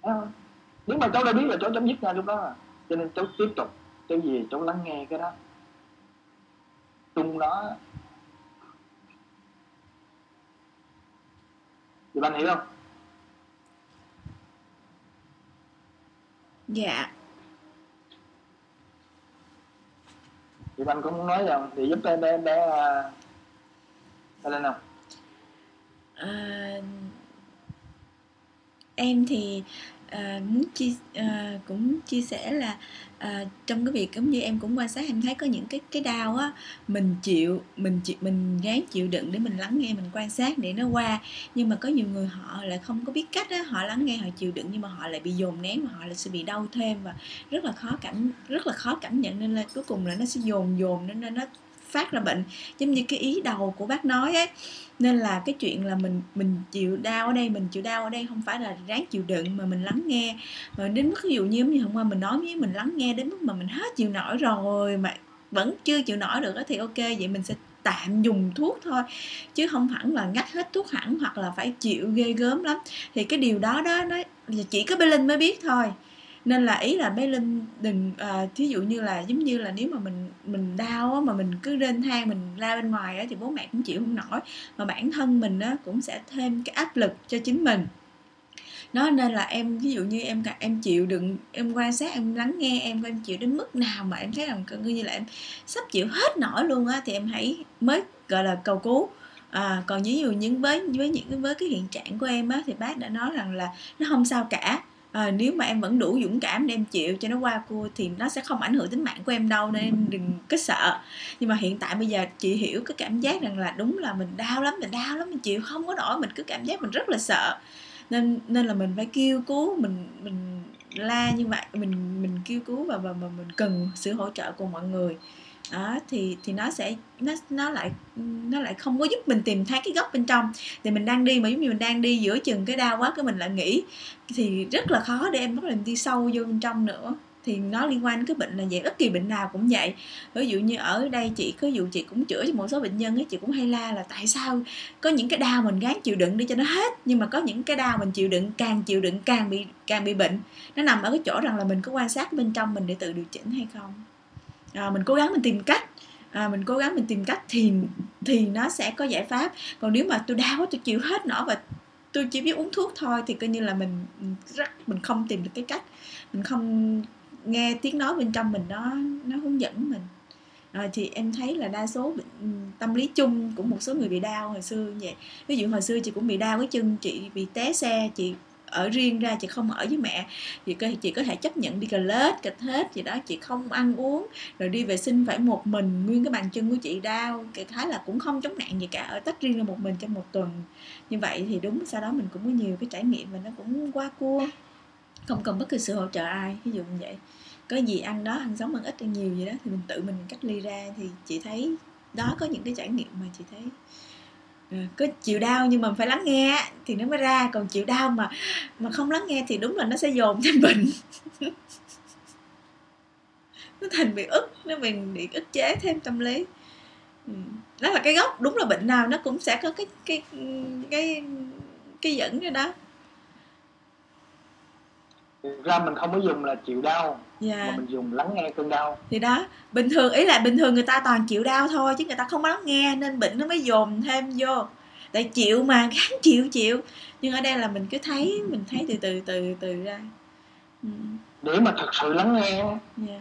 Thấy không? nếu mà cháu đã biết là cháu chấm dứt ngay lúc đó à. cho nên cháu tiếp tục cái gì cháu lắng nghe cái đó. Tung đó thì bạn hiểu không? Dạ. Thì bạn cũng muốn nói rằng thì giúp bé bé bé bé lên không À, em thì à, muốn chia à, ờ, cũng chia sẻ là à, trong cái việc giống như em cũng quan sát em thấy có những cái cái đau á mình chịu mình chịu mình gán chịu đựng để mình lắng nghe mình quan sát để nó qua. Nhưng mà có nhiều người họ lại không có biết cách á họ lắng nghe họ chịu đựng nhưng mà họ lại bị dồn nén và họ lại sẽ bị đau thêm và rất là khó cảm rất là khó cảm nhận nên là cuối cùng là nó sẽ dồn dồn nên nó phát ra bệnh. Giống như cái ý đầu của bác nói ấy nên là cái chuyện là mình mình chịu đau ở đây, mình chịu đau ở đây không phải là ráng chịu đựng mà mình lắng nghe. Mà đến mức ví dụ như như hôm qua mình nói với mình lắng nghe đến mức mà mình hết chịu nổi rồi mà vẫn chưa chịu nổi được thì ok, vậy mình sẽ tạm dùng thuốc thôi. Chứ không hẳn là ngắt hết thuốc hẳn hoặc là phải chịu ghê gớm lắm. Thì cái điều đó đó, nó chỉ có Berlin linh mới biết thôi nên là ý là bé linh đừng à, thí dụ như là giống như là nếu mà mình mình đau á, mà mình cứ lên thang mình la bên ngoài á, thì bố mẹ cũng chịu không nổi. Mà bản thân mình á, cũng sẽ thêm cái áp lực cho chính mình. Nó nên là em ví dụ như em em chịu đựng em quan sát em lắng nghe em em chịu đến mức nào mà em thấy rằng gần như là em sắp chịu hết nổi luôn á thì em hãy mới gọi là cầu cứu. À, còn ví dụ những với với những với cái hiện trạng của em á thì bác đã nói rằng là nó không sao cả à, nếu mà em vẫn đủ dũng cảm để em chịu cho nó qua cua thì nó sẽ không ảnh hưởng tính mạng của em đâu nên em đừng có sợ. Nhưng mà hiện tại bây giờ chị hiểu cái cảm giác rằng là đúng là mình đau lắm mình đau lắm mình chịu không có nổi mình cứ cảm giác mình rất là sợ. Nên nên là mình phải kêu cứu mình mình la như vậy mình mình kêu cứu và và, và mình cần sự hỗ trợ của mọi người à, thì thì nó sẽ nó nó lại nó lại không có giúp mình tìm thấy cái gốc bên trong. Thì mình đang đi mà giống như mình đang đi giữa chừng cái đau quá cái mình lại nghĩ thì rất là khó để em bắt đầu đi sâu vô bên trong nữa. Thì nó liên quan đến cái bệnh là vậy bất kỳ bệnh nào cũng vậy. Ví dụ như ở đây chị có dụ chị cũng chữa cho một số bệnh nhân ấy chị cũng hay la là tại sao có những cái đau mình gán chịu đựng đi cho nó hết? Nhưng mà có những cái đau mình chịu đựng càng chịu đựng càng bị càng bị bệnh. Nó nằm ở cái chỗ rằng là mình có quan sát bên trong mình để tự điều chỉnh hay không? À, mình cố gắng mình tìm cách. À, mình cố gắng mình tìm cách thì thì nó sẽ có giải pháp. Còn nếu mà tôi đau quá tôi chịu hết nổi và tôi chỉ biết uống thuốc thôi thì coi như là mình rất mình không tìm được cái cách. Mình không nghe tiếng nói bên trong mình nó nó hướng dẫn mình. À, thì em thấy là đa số ừ, tâm lý chung của một số người bị đau hồi xưa như vậy. Ví dụ hồi xưa chị cũng bị đau cái chân chị bị té xe chị ở riêng ra, chị không ở với mẹ. Chị có chị có thể chấp nhận đi cà lết, cà hết gì đó, chị không ăn uống, rồi đi vệ sinh phải một mình, nguyên cái bàn chân của chị đau. Cái thái là cũng không chống nạn gì cả, ở tách riêng ra một mình trong một tuần. Như vậy thì đúng, sau đó mình cũng có nhiều cái trải nghiệm và nó cũng qua cua. Không cần bất kỳ sự hỗ trợ ai, ví dụ như vậy. Có gì ăn đó, ăn sống ăn ít ăn nhiều gì đó thì mình tự mình cách ly ra. Thì chị thấy đó có những cái trải nghiệm mà chị thấy Ờ, cứ có chịu đau nhưng mà phải lắng nghe thì nó mới ra. Còn chịu đau mà mà không lắng nghe thì đúng là nó sẽ dồn thêm bệnh. Nó thành bị ức nó bị, bị ức chế thêm tâm lý. Ừ, đó là cái gốc. Đúng là bệnh nào nó cũng sẽ có cái cái cái cái dẫn cái đó. Ra mình không có dùng là chịu đau dạ. Mà mình dùng lắng nghe cơn đau. Thì đó bình thường ý là bình thường người ta toàn chịu đau thôi chứ người ta không có lắng nghe nên bệnh nó mới dồn thêm vô. Tại chịu mà gắng chịu chịu. Nhưng ở đây là mình cứ thấy mình thấy từ từ từ từ ra. Ừ. để mà thật sự lắng nghe dạ.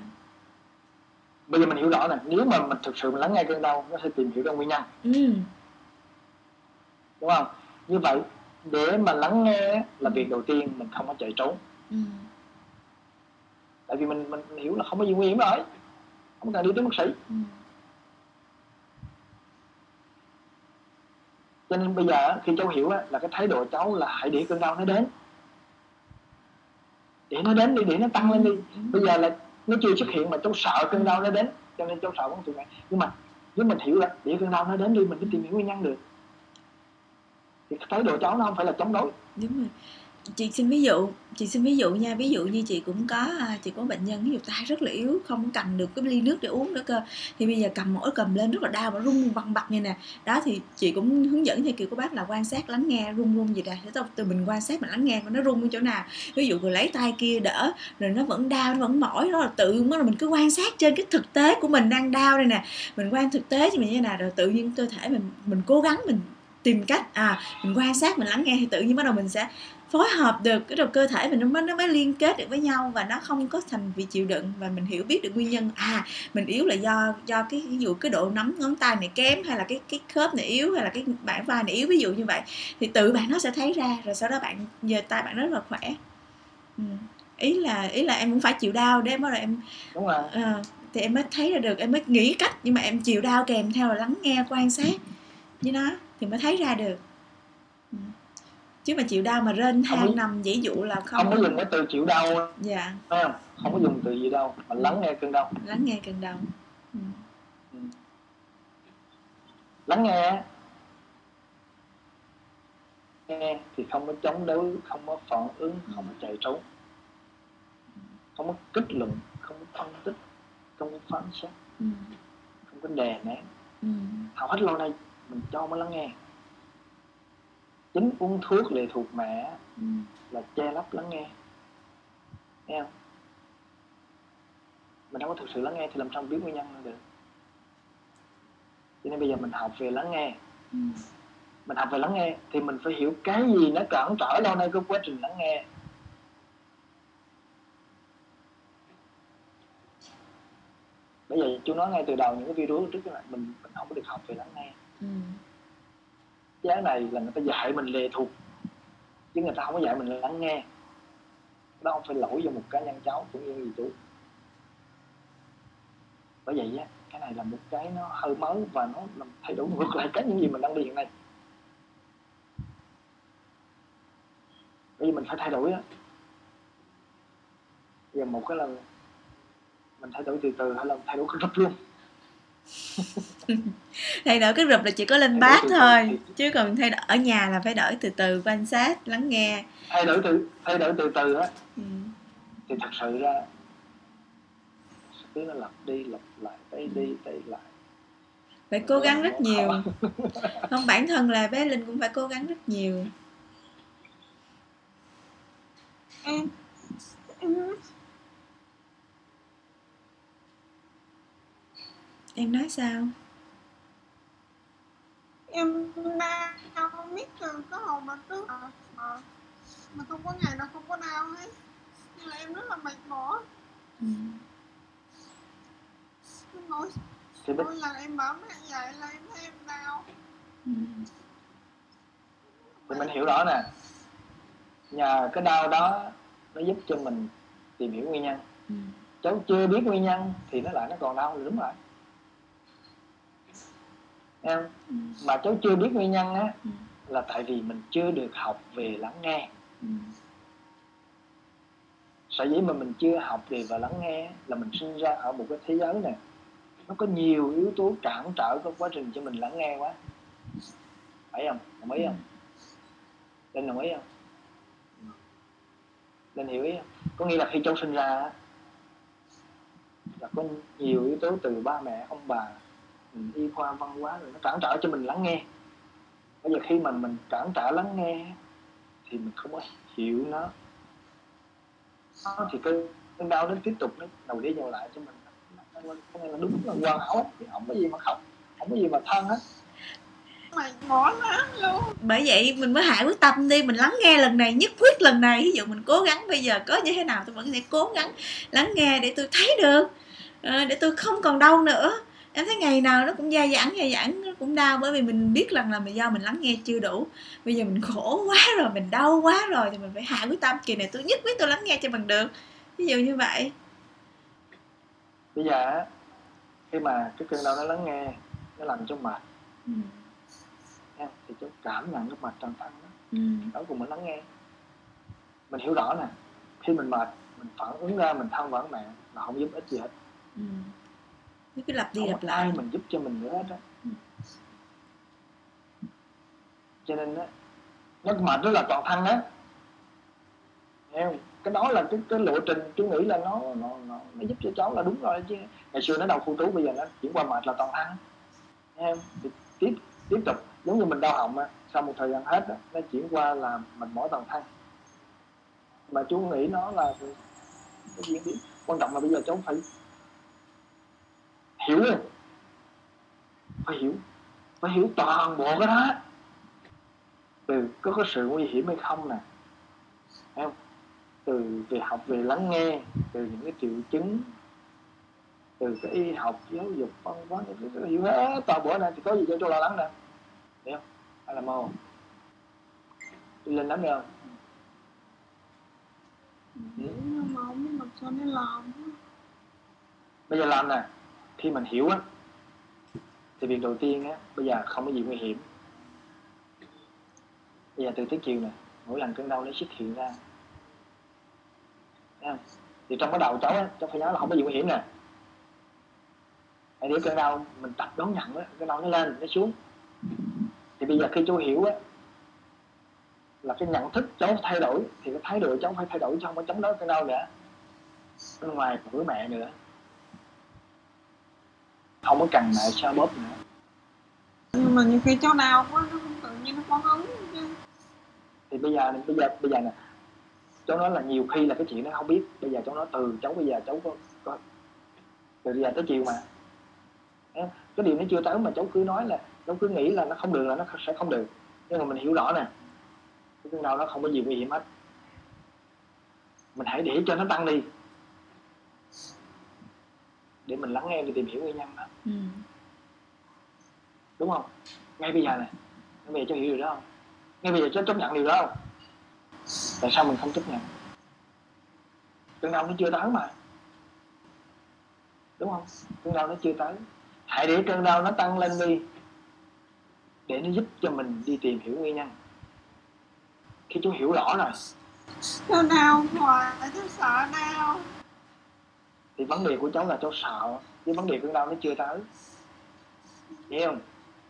bây giờ mình hiểu rõ nè nếu mà mình thực sự mình lắng nghe cơn đau nó sẽ tìm hiểu ra nguyên nhân. Ừ đúng không? Như vậy để mà lắng nghe là việc đầu tiên mình không có chạy trốn. Ừ tại vì mình mình hiểu là không có gì nguy hiểm rồi. Không cần đi tới bác sĩ. Ừ. Cho nên bây giờ khi cháu hiểu là cái thái độ cháu là hãy để cơn đau nó đến. Để nó đến đi để nó tăng lên đi. Ừ. bây giờ là nó chưa xuất hiện mà cháu sợ cơn đau nó đến cho nên cháu sợ vẫn tụi mẹ nhưng mà nếu mình hiểu là để cơn đau nó đến đi mình mới tìm hiểu nguyên nhân được. Thì thái độ cháu nó không phải là chống đối. Đúng rồi chị xin ví dụ, chị xin ví dụ nha. Ví dụ như chị cũng có à, chị có bệnh nhân, ví dụ tay rất là yếu, không cầm được cái ly nước để uống nữa cơ. Thì bây giờ cầm mỗi cầm lên rất là đau và rung văng bật như nè. Đó, thì chị cũng hướng dẫn theo kiểu của bác là quan sát, lắng nghe, rung rung gì đây thế từ mình quan sát, mình lắng nghe, nó rung ở chỗ nào. Ví dụ rồi lấy tay kia đỡ, rồi nó vẫn đau, nó vẫn mỏi đó là tự mới là mình cứ quan sát trên cái thực tế của mình đang đau đây nè. Mình quan thực tế cho mình như thế nào, rồi tự nhiên cơ thể mình mình cố gắng mình tìm cách à mình quan sát, mình lắng nghe thì tự nhiên bắt đầu mình sẽ phối hợp được cái đầu cơ thể mình nó mới nó mới liên kết được với nhau và nó không có thành vì chịu đựng và mình hiểu biết được nguyên nhân. À mình yếu là do do cái ví dụ cái độ nắm ngón tay này kém hay là cái cái khớp này yếu hay là cái bản vai này yếu ví dụ như vậy thì tự bạn nó sẽ thấy ra rồi sau đó bạn giờ tay bạn rất là khỏe. Ừ. ý là ý là em cũng phải chịu đau để bắt đầu em đúng rồi. à, thì em mới thấy ra được em mới nghĩ cách nhưng mà em chịu đau kèm theo là lắng nghe quan sát với nó thì mới thấy ra được chứ mà chịu đau mà rên than nằm dễ dụ là không không có dùng cái từ chịu đau dạ. Không? Không có dùng từ gì đâu mà lắng nghe cơn đau. Lắng nghe cơn đau. Ừ. Ừ. lắng nghe. Nghe thì không có chống đối không có phản ứng không có chạy trốn. Không có kết luận không có phân tích không có phán xét. Ừ. không có đè nén. Ừ. hầu hết lâu nay mình cho mới lắng nghe chính uống thuốc lệ thuộc mẹ ừ. là che lấp lắng nghe. Nghe không? Mình không có thực sự lắng nghe thì làm sao biết nguyên nhân được? Cho nên bây giờ mình học về lắng nghe. Ừ. mình học về lắng nghe thì mình phải hiểu cái gì nó cản trở lâu nay cái quá trình lắng nghe. Bây giờ chú nói ngay từ đầu những cái video trước là mình mình không có được học về lắng nghe. Ừ giá này là người ta dạy mình lệ thuộc, chứ người ta không có dạy mình lắng nghe. Đó không phải lỗi do một cá nhân cháu cũng như gì chú bởi vậy á, cái này là một cái nó hơi mới và nó làm thay đổi ngược lại cái những gì mình đang đi hiện nay. Bởi vì mình phải thay đổi á. Giờ một cái là mình thay đổi từ từ hay là thay đổi cực luôn. thay đổi cái rụp là chỉ có lên bát thôi chứ còn thay đổi ở nhà là phải đổi từ từ quan sát lắng nghe. Thay đổi từ thay đổi từ từ á. Ừ. thì thật sự ra cứ nó lặp đi lặp lại tới đi tới lại. Phải cố gắng rất nhiều. không bản thân là bé linh cũng phải cố gắng rất nhiều em nói sao? Em đau biết từ có hồi mà trước mà, mà mà không có ngày nào không có đau hết. Nhưng là em rất là mệt mỏi. Ừ. mỗi mỗi lần em bảo mẹ dậy là em thấy em đau. Ừ. thì mình hiểu rõ nè. Nhờ cái đau đó nó giúp cho mình tìm hiểu nguyên nhân. Ừ. cháu chưa biết nguyên nhân thì nó lại nó còn đau đúng rồi Không? Ừ. mà cháu chưa biết nguyên nhân á Ừ. là tại vì mình chưa được học về lắng nghe Ừ. sở dĩ mà mình chưa học về và lắng nghe là mình sinh ra ở một cái thế giới này nó có nhiều yếu tố cản trở trong quá trình cho mình lắng nghe quá phải không đồng ý không linh đồng ý không linh hiểu ý không có nghĩa là khi cháu sinh ra là có nhiều yếu tố từ ba mẹ ông bà mình y khoa văn hóa rồi nó cản trở cho mình lắng nghe. Bây giờ khi mà mình cản trở lắng nghe thì mình không có hiểu nó. Nó thì cái cái đau nó tiếp tục nó đầu đi vào lại cho mình. Nó- nó- cái này là đúng là hoàn hảo chứ không có gì mà khóc không có gì mà than hết mệt mỏi lắm luôn. Bởi vậy mình mới hạ quyết tâm đi mình lắng nghe lần này nhất quyết lần này. Ví dụ mình cố gắng bây giờ có như thế nào tôi vẫn sẽ cố gắng lắng nghe để tôi thấy được. Ờ, để tôi không còn đau nữa em thấy ngày nào nó cũng dai dẳng dai dẳng nó cũng đau bởi vì mình biết rằng là do mình lắng nghe chưa đủ. Bây giờ mình khổ quá rồi mình đau quá rồi thì mình phải hạ quyết tâm. Kỳ này tôi nhất quyết tôi lắng nghe cho bằng được. Ví dụ như vậy. Bây giờ khi mà cái cơn đau nó lắng nghe nó làm cho mệt. Ừ. thì cháu cảm nhận cái mệt trong thân đó. Ừ. đó cùng mình lắng nghe. Mình hiểu rõ nè khi mình mệt mình phản ứng ra mình than vãn mẹ là không giúp ích gì hết. Ừ. Nó cứ lặp đi không lặp lại ai mình giúp cho mình nữa hết á. Ừ. cho nên á nó mệt rất là toàn thân đó Hiểu không? cái đó là cái cái lộ trình chú nghĩ là nó nó nó, nó giúp cho cháu là đúng rồi chứ. Ngày xưa nó đau khu trú bây giờ nó chuyển qua mệt là toàn thân thì tiếp tiếp tục. Giống như mình đau họng á sau một thời gian hết á nó chuyển qua là mệt mỏi toàn thân. Mà chú nghĩ nó là cái diễn biến quan trọng là bây giờ cháu phải hiểu đi phải hiểu. Phải hiểu toàn bộ cái đó. Từ có cái sự nguy hiểm hay không nè. Không? Từ về học về lắng nghe từ những cái triệu chứng từ cái y học giáo dục văn hóa những cái, hiểu hết toàn bộ này thì có gì cho tôi lo lắng nè. Hiểu không? Hay là mô đi lên lắm không? Hiểu nhưng mà không biết làm sao để làm bây giờ làm nè khi mình hiểu á, thì việc đầu tiên á, bây giờ không có gì nguy hiểm. Bây giờ từ tới chiều nè, mỗi lần cơn đau nó xuất hiện ra. Thấy không? thì trong cái đầu cháu á, cháu phải nhớ là không có gì nguy hiểm nè. Hãy để cơn đau mình tập đón nhận á cơn đau nó lên, nó xuống. Thì bây giờ khi chú hiểu á, là cái nhận thức cháu thay đổi, thì cái thái độ cháu phải thay đổi chứ không chống đối cơn đau nữa. Bên ngoài của mẹ nữa không có cần mẹ xoa bóp nữa. Nhưng mà nhiều khi cháu đau quá nó tự nhiên nó có hứng chứ. Thì bây giờ bây giờ bây giờ nè. Cháu nói là nhiều khi là cái chuyện nó không biết. Bây giờ cháu nói từ cháu bây giờ cháu có, có từ bây giờ tới chiều mà. Cái điều nó chưa tới mà cháu cứ nói là cháu cứ nghĩ là nó không được là nó sẽ không được. Nhưng mà mình hiểu rõ nè. Cái cơn đau nó không có gì nguy hiểm hết. Mình hãy để cho nó tăng đi để mình lắng nghe và tìm hiểu nguyên nhân đó. Ừ. đúng không? Ngay bây giờ này ngay bây giờ cháu hiểu điều đó không? Ngay bây giờ cháu chấp nhận điều đó không? Tại sao mình không chấp nhận? Cơn đau nó chưa tới mà. Đúng không? Cơn đau nó chưa tới. Hãy để cơn đau nó tăng lên đi để nó giúp cho mình đi tìm hiểu nguyên nhân. Khi chú hiểu rõ rồi. Cháu đau hoài cháu sợ đau thì vấn đề của cháu là cháu sợ chứ vấn đề cơn đau nó chưa tới. Hiểu không?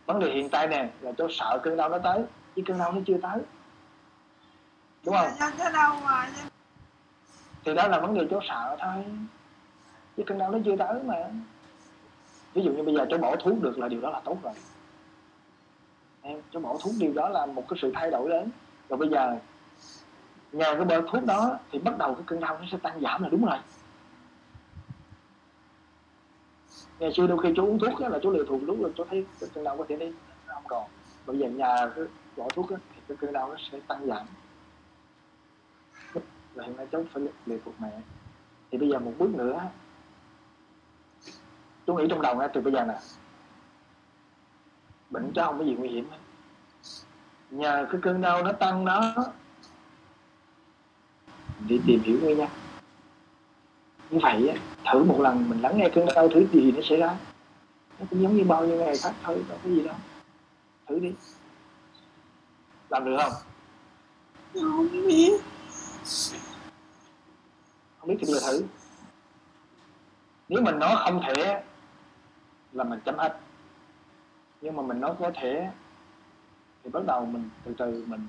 Vấn đề hiện tại nè là cháu sợ cơn đau nó tới chứ cơn đau nó chưa tới. Đúng không? Cháu thì đó là vấn đề cháu sợ thôi chứ cơn đau nó chưa tới mà. Ví dụ như bây giờ cháu bỏ thuốc được là điều đó là tốt rồi. Em cháu bỏ thuốc điều đó là một cái sự thay đổi lớn rồi bây giờ nhờ cái bơ thuốc đó thì bắt đầu cái cơn đau nó sẽ tăng giảm là đúng rồi ngày xưa đôi khi chú uống thuốc á, là chú liều thuốc lúc là chú thấy cái cơn đau có thể đi không còn. Bây giờ nhà cứ bỏ thuốc á, thì cái cơn đau nó sẽ tăng giảm là hiện nay cháu phải liều phục mẹ. Thì bây giờ một bước nữa chú nghĩ trong đầu ngay từ bây giờ nè bệnh cháu không có gì nguy hiểm hết. Nhờ cái cơn đau nó tăng nó đi tìm hiểu nguyên nhân như vậy á, thử một lần mình lắng nghe cơn đau thử gì nó xảy ra nó cũng giống như bao nhiêu ngày khác thôi đâu có gì đâu. Thử đi. Làm được không? Không biết. Không biết thì giờ thử. Nếu mình nói không thể là mình chấm hết. Nhưng mà mình nói có thể thì bắt đầu mình từ từ mình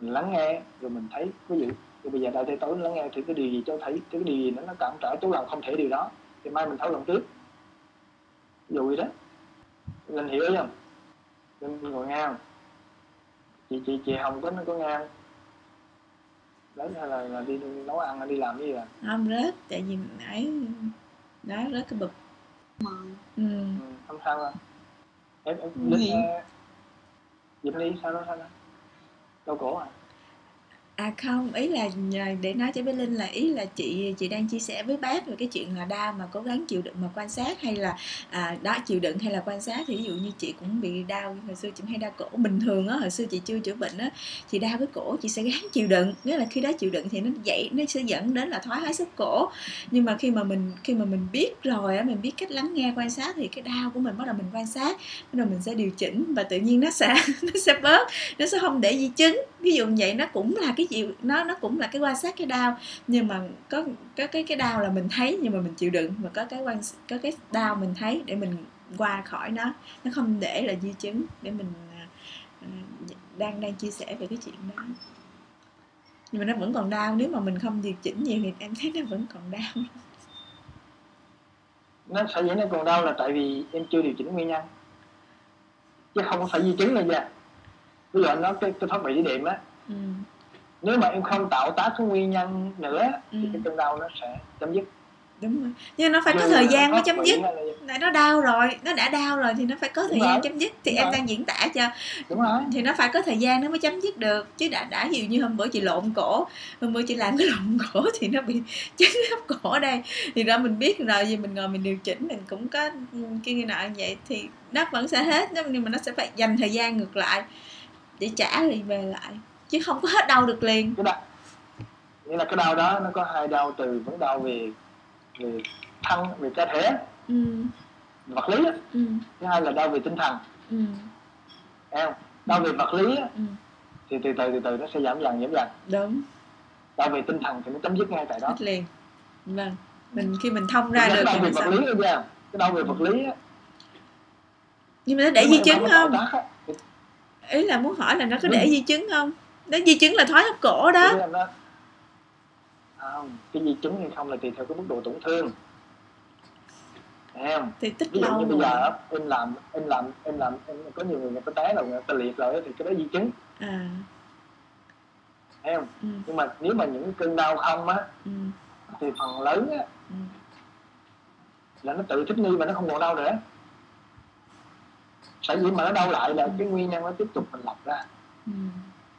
mình lắng nghe rồi mình thấy có gì rồi bây giờ đại thế tối lắng nghe thử cái điều gì cho thấy cái điều gì nó nó cản trở chú làm không thể điều đó thì mai mình thấu lòng trước ví dụ vậy đó. Mình hiểu không? Mình ngồi ngang. Chị chị chị hồng có nó có ngang. Đấy hay là, là đi, nấu ăn hay đi làm cái gì à? Không rớt tại vì nãy đó rớt cái bực. Mà ừ. ừ, không sao đâu em em hiểm. dịch đi sao đó sao đó? Đau cổ à À không, ý là nhờ- để nói cho bé Linh là ý là chị chị đang chia sẻ với bác về cái chuyện là đau mà cố gắng chịu đựng mà quan sát hay là à, đó chịu đựng hay là quan sát. Thì ví dụ như chị cũng bị đau hồi xưa chị hay đau cổ. Bình thường á hồi xưa chị chưa chữa bệnh á chị đau cái cổ chị sẽ gắng chịu đựng. Nghĩa là khi đó chịu đựng thì nó dậy nó sẽ dẫn đến là thoái hóa khớp cổ. Nhưng mà khi mà mình khi mà mình biết rồi á mình biết cách lắng nghe quan sát thì cái đau của mình bắt đầu mình quan sát bắt đầu mình sẽ điều chỉnh và tự nhiên nó sẽ nó sẽ bớt nó sẽ không để di chứng. Ví dụ như vậy nó cũng là cái chịu nó nó cũng là cái quan sát cái đau nhưng mà có có cái cái đau là mình thấy nhưng mà mình chịu đựng và có cái quan có cái đau mình thấy để mình qua khỏi nó nó không để là di chứng để mình à, à, đang đang chia sẻ về cái chuyện đó. Nhưng mà nó vẫn còn đau nếu mà mình không điều chỉnh nhiều thì em thấy nó vẫn còn đau. Nó sẽ dễ nó còn đau là tại vì em chưa điều chỉnh nguyên nhân. Chứ không phải di chứng là gì ví dụ anh nói cái, cái thoát vị đĩa đệm á. Ừ. nếu mà em không tạo tác cái nguyên nhân nữa thì Ừ. cái cơn đau nó sẽ chấm dứt đúng rồi nhưng nó phải có Dù thời là gian mới chấm dứt gì. tại nó đau rồi nó đã đau rồi thì nó phải có thời Đúng gian rồi. chấm dứt thì Đúng em rồi. đang diễn tả cho đúng rồi thì nó phải có thời gian nó mới chấm dứt được chứ đã đã dụ như hôm bữa chị lộn cổ hôm bữa chị làm cái lộn cổ thì nó bị chấn khớp cổ đây thì đó mình biết rồi vì mình ngồi mình điều chỉnh mình cũng có kia kia nọ vậy thì nó vẫn sẽ hết nhưng mà nó sẽ phải dành thời gian ngược lại để trả lại về lại chứ không có hết đau được liền. Cái đau nghĩa là cái đau đó nó có hai đau từ vẫn đau về về thân về cơ thể. Ừ. Vật lý ừ. Thứ hai là đau về tinh thần. Ừ. Không? Đau về vật lý ừ. thì từ từ từ từ nó sẽ giảm dần giảm dần. Đúng. Đau về tinh thần thì nó chấm dứt ngay tại đó. Hết liền. Vâng. Mình khi mình thông ra cái được đau về mình vật lý nha. Cái đau về vật lý á, nhưng mà nó để nếu di em chứng không? ý là muốn hỏi là nó có để di chứng không nó di chứng là thoái khớp cổ đó. Nó không cái di chứng hay không là tùy theo cái mức độ tổn thương. Không thì tích ví dụ lâu như bây giờ em làm em làm em làm em có nhiều người người ta té rồi người ta liệt rồi thì cái đó di chứng. À. Không ừ, nhưng mà nếu mà những cơn đau không á ừ, thì phần lớn á ừ, là nó tự thích nghi và nó không còn đau nữa. Sở dĩ mà nó đau lại là cái nguyên nhân nó tiếp tục mình lọc ra. Ừ,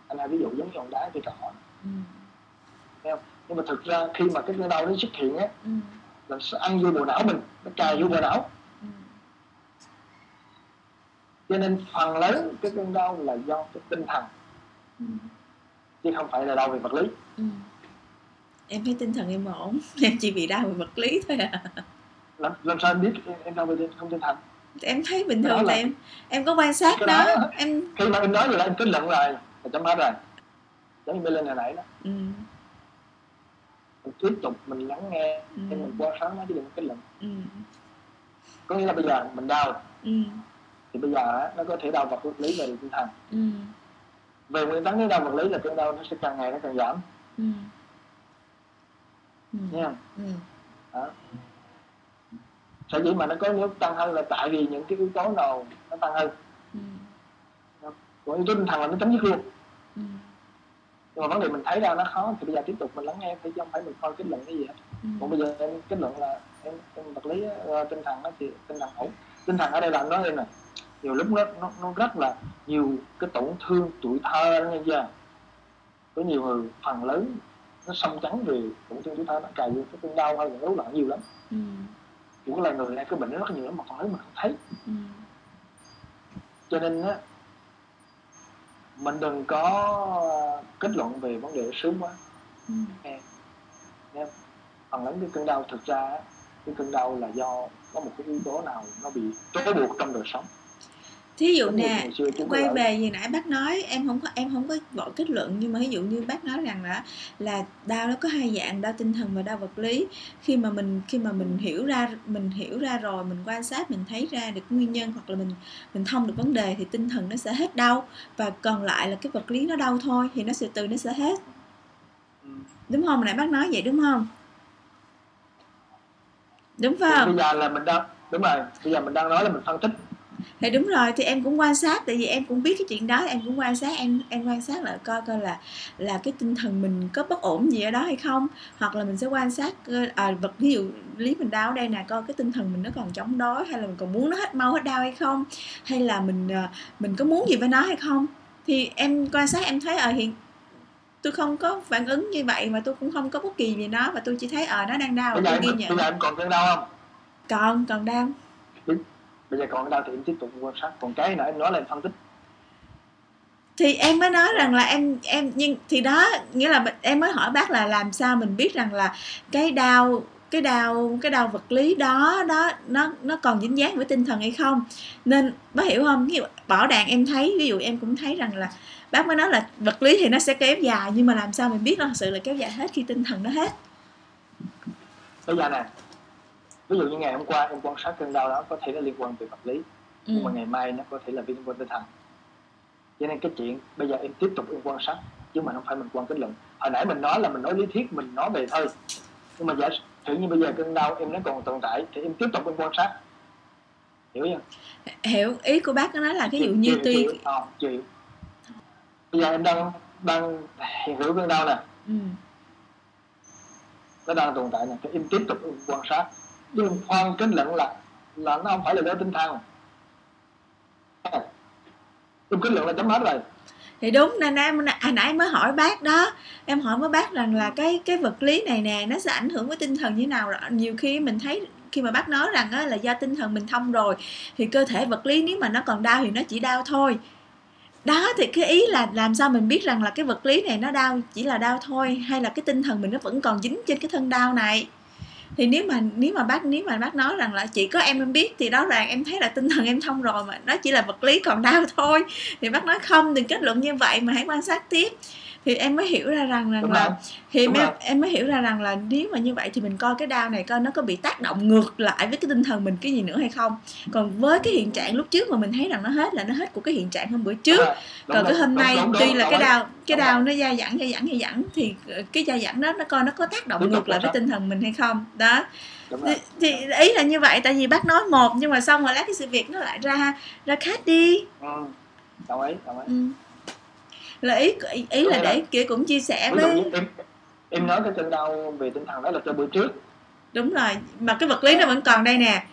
anh là ví dụ giống như hòn đá cây cỏ ừ, nhưng mà thực ra khi mà cái cơn đau nó xuất hiện á ừ, là nó sẽ ăn vô bộ não mình nó cài vô bộ não. Ừ. cho nên phần lớn cái cơn đau là do cái tinh thần. Ừ, chứ không phải là đau về vật lý. Ừ. em thấy tinh thần em ổn em chỉ bị đau về vật lý thôi à. Làm, làm sao em biết em, đau về tinh- không tinh thần? Em thấy bình thường là- là em em có quan sát đó đó- em khi mà em nói vậy là em kết luận rồi là chấm hết rồi giống như bên lên hồi nãy đó. Ừ, mình tiếp tục mình lắng nghe ừ, mình quan sát nó chứ đừng kết luận. Ừ, có nghĩa là bây giờ mình đau. Ừ, thì bây giờ nó có thể đau vật lý và tinh thần. Ừ, về nguyên tắc nếu đau vật lý là cơn đau nó sẽ càng ngày nó càng giảm. Ừ. Ừ, nha ừ, đó. Sở dĩ mà nó có nếu tăng hơn là tại vì những cái yếu tố nào nó tăng hơn. Ừ, còn yếu tố tinh thần là nó chấm dứt luôn ừ, nhưng mà vấn đề mình thấy ra nó khó thì bây giờ tiếp tục mình lắng nghe thì chứ không phải mình coi kết luận cái gì hết ừ. còn bây giờ em kết luận là em, em vật lý ờ, tinh thần nó thì tinh thần ổn tinh thần ở đây là nói em nè nhiều lúc nó nó, nó rất là nhiều cái tổn thương tuổi thơ đó nghe chưa có nhiều người phần lớn nó xâm chắn về tổn thương tuổi thơ nó cài vô cái cơn đau hay là rối loạn nhiều lắm ừ. những là người này cái bệnh nó rất nhiều lắm mà phần lớn mình không thấy Ừ. cho nên á mình đừng có kết luận về vấn đề sớm quá. Ừ. phần lớn cái cơn đau thực ra cái cơn đau là do có một cái yếu tố nào nó bị trói buộc trong đời sống thí dụ nè quay về gì nãy bác nói em không có em không có gọi kết luận nhưng mà ví dụ như bác nói rằng là là đau nó có hai dạng đau tinh thần và đau vật lý. Khi mà mình khi mà mình hiểu ra mình hiểu ra rồi mình quan sát mình thấy ra được nguyên nhân hoặc là mình mình thông được vấn đề thì tinh thần nó sẽ hết đau. Và còn lại là cái vật lý nó đau thôi thì nó sẽ từ nó sẽ hết. Ừ. đúng không? Hồi nãy bác nói vậy đúng không? Đúng không bây giờ là mình đang đúng rồi bây giờ mình đang nói là mình phân tích thì đúng rồi thì em cũng quan sát tại vì em cũng biết cái chuyện đó em cũng quan sát em em quan sát lại coi coi là là cái tinh thần mình có bất ổn gì ở đó hay không. Hoặc là mình sẽ quan sát ờ, à, vật ví dụ lý mình đau ở đây nè coi cái tinh thần mình nó còn chống đối hay là mình còn muốn nó hết mau hết đau hay không? Hay là mình ờ, mình có muốn gì với nó hay không? Thì em quan sát em thấy ở hiện tôi không có phản ứng như vậy mà tôi cũng không có bất kỳ gì nó và tôi chỉ thấy ờ nó đang đau và bây giờ em, ghi nhận bây giờ em còn cơn đau không? Còn còn đau bây giờ còn đau thì em tiếp tục quan sát. Còn cái nãy em nói là em phân tích. Thì em mới nói rằng là em em nhưng thì đó nghĩa là em mới hỏi bác là làm sao mình biết rằng là cái đau cái đau cái đau vật lý đó đó nó nó còn dính dáng với tinh thần hay không. Nên bác hiểu không? Ví dụ bảo đàn em thấy ví dụ em cũng thấy rằng là bác mới nói là vật lý thì nó sẽ kéo dài nhưng mà làm sao mình biết nó thật sự là kéo dài hết khi tinh thần nó hết? Bây giờ nè ví dụ như ngày hôm qua em quan sát cơn đau đó có thể nó liên quan về vật lý ừ. nhưng mà ngày mai nó có thể là liên quan tinh thần. Cho nên cái chuyện bây giờ em tiếp tục em quan sát chứ mà không phải mình quan kết luận. Hồi nãy mình nói là mình nói lý thuyết mình nói về thôi. Nhưng mà giả sử như bây giờ cơn đau em nó còn tồn tại thì em tiếp tục em quan sát. Hiểu chưa? Hiểu. Ý của bác nói là ví dụ như tuy chịu, ờ, chịu. bây giờ em đang đang hiện hữu cơn đau nè. Ừ. nó đang tồn tại nè thì em tiếp tục em quan sát em khoan kết luận là là nó không phải là do tinh thần em kết luận là chấm hết rồi. Thì đúng nên em hồi nãy mới hỏi bác đó. Em hỏi với bác rằng là cái cái vật lý này nè nó sẽ ảnh hưởng với tinh thần như nào. Rõ nhiều khi mình thấy khi mà bác nói rằng á, là do tinh thần mình thông rồi thì cơ thể vật lý nếu mà nó còn đau thì nó chỉ đau thôi. Đó thì cái ý là làm sao mình biết rằng là cái vật lý này nó đau chỉ là đau thôi hay là cái tinh thần mình nó vẫn còn dính trên cái thân đau này thì nếu mà nếu mà bác, nếu mà bác nói rằng là chỉ có em em biết thì đó là em thấy là tinh thần em thông rồi mà nó chỉ là vật lý còn đau thôi. Thì bác nói không, đừng kết luận như vậy mà hãy quan sát tiếp thì em mới hiểu ra rằng rằng đúng là rồi thì Đúng em, rồi. em mới hiểu ra rằng là nếu mà như vậy thì mình coi cái đau này coi nó có bị tác động ngược lại với cái tinh thần mình cái gì nữa hay không. Còn với cái hiện trạng lúc trước mà mình thấy rằng nó hết là nó hết của cái hiện trạng hôm bữa trước. Đúng rồi, còn cái rồi, hôm đúng, nay tuy là cái đau cái đau nó dai dẳng dai dẳng dai dẳng thì cái dai dẳng đó nó coi nó có tác động ngược lại với tinh thần mình hay không? Đó. Thì, thì ý là như vậy tại vì bác nói một nhưng mà xong rồi lát cái sự việc nó lại ra ra khác đi. Ừ. đồng ý đồng ý. Ừ. là ý ý, ý là để kiểu cũng chia sẻ với em em nói cái cơn đau về tinh thần đó là cho bữa trước. Đúng rồi mà cái vật lý nó vẫn còn đây nè.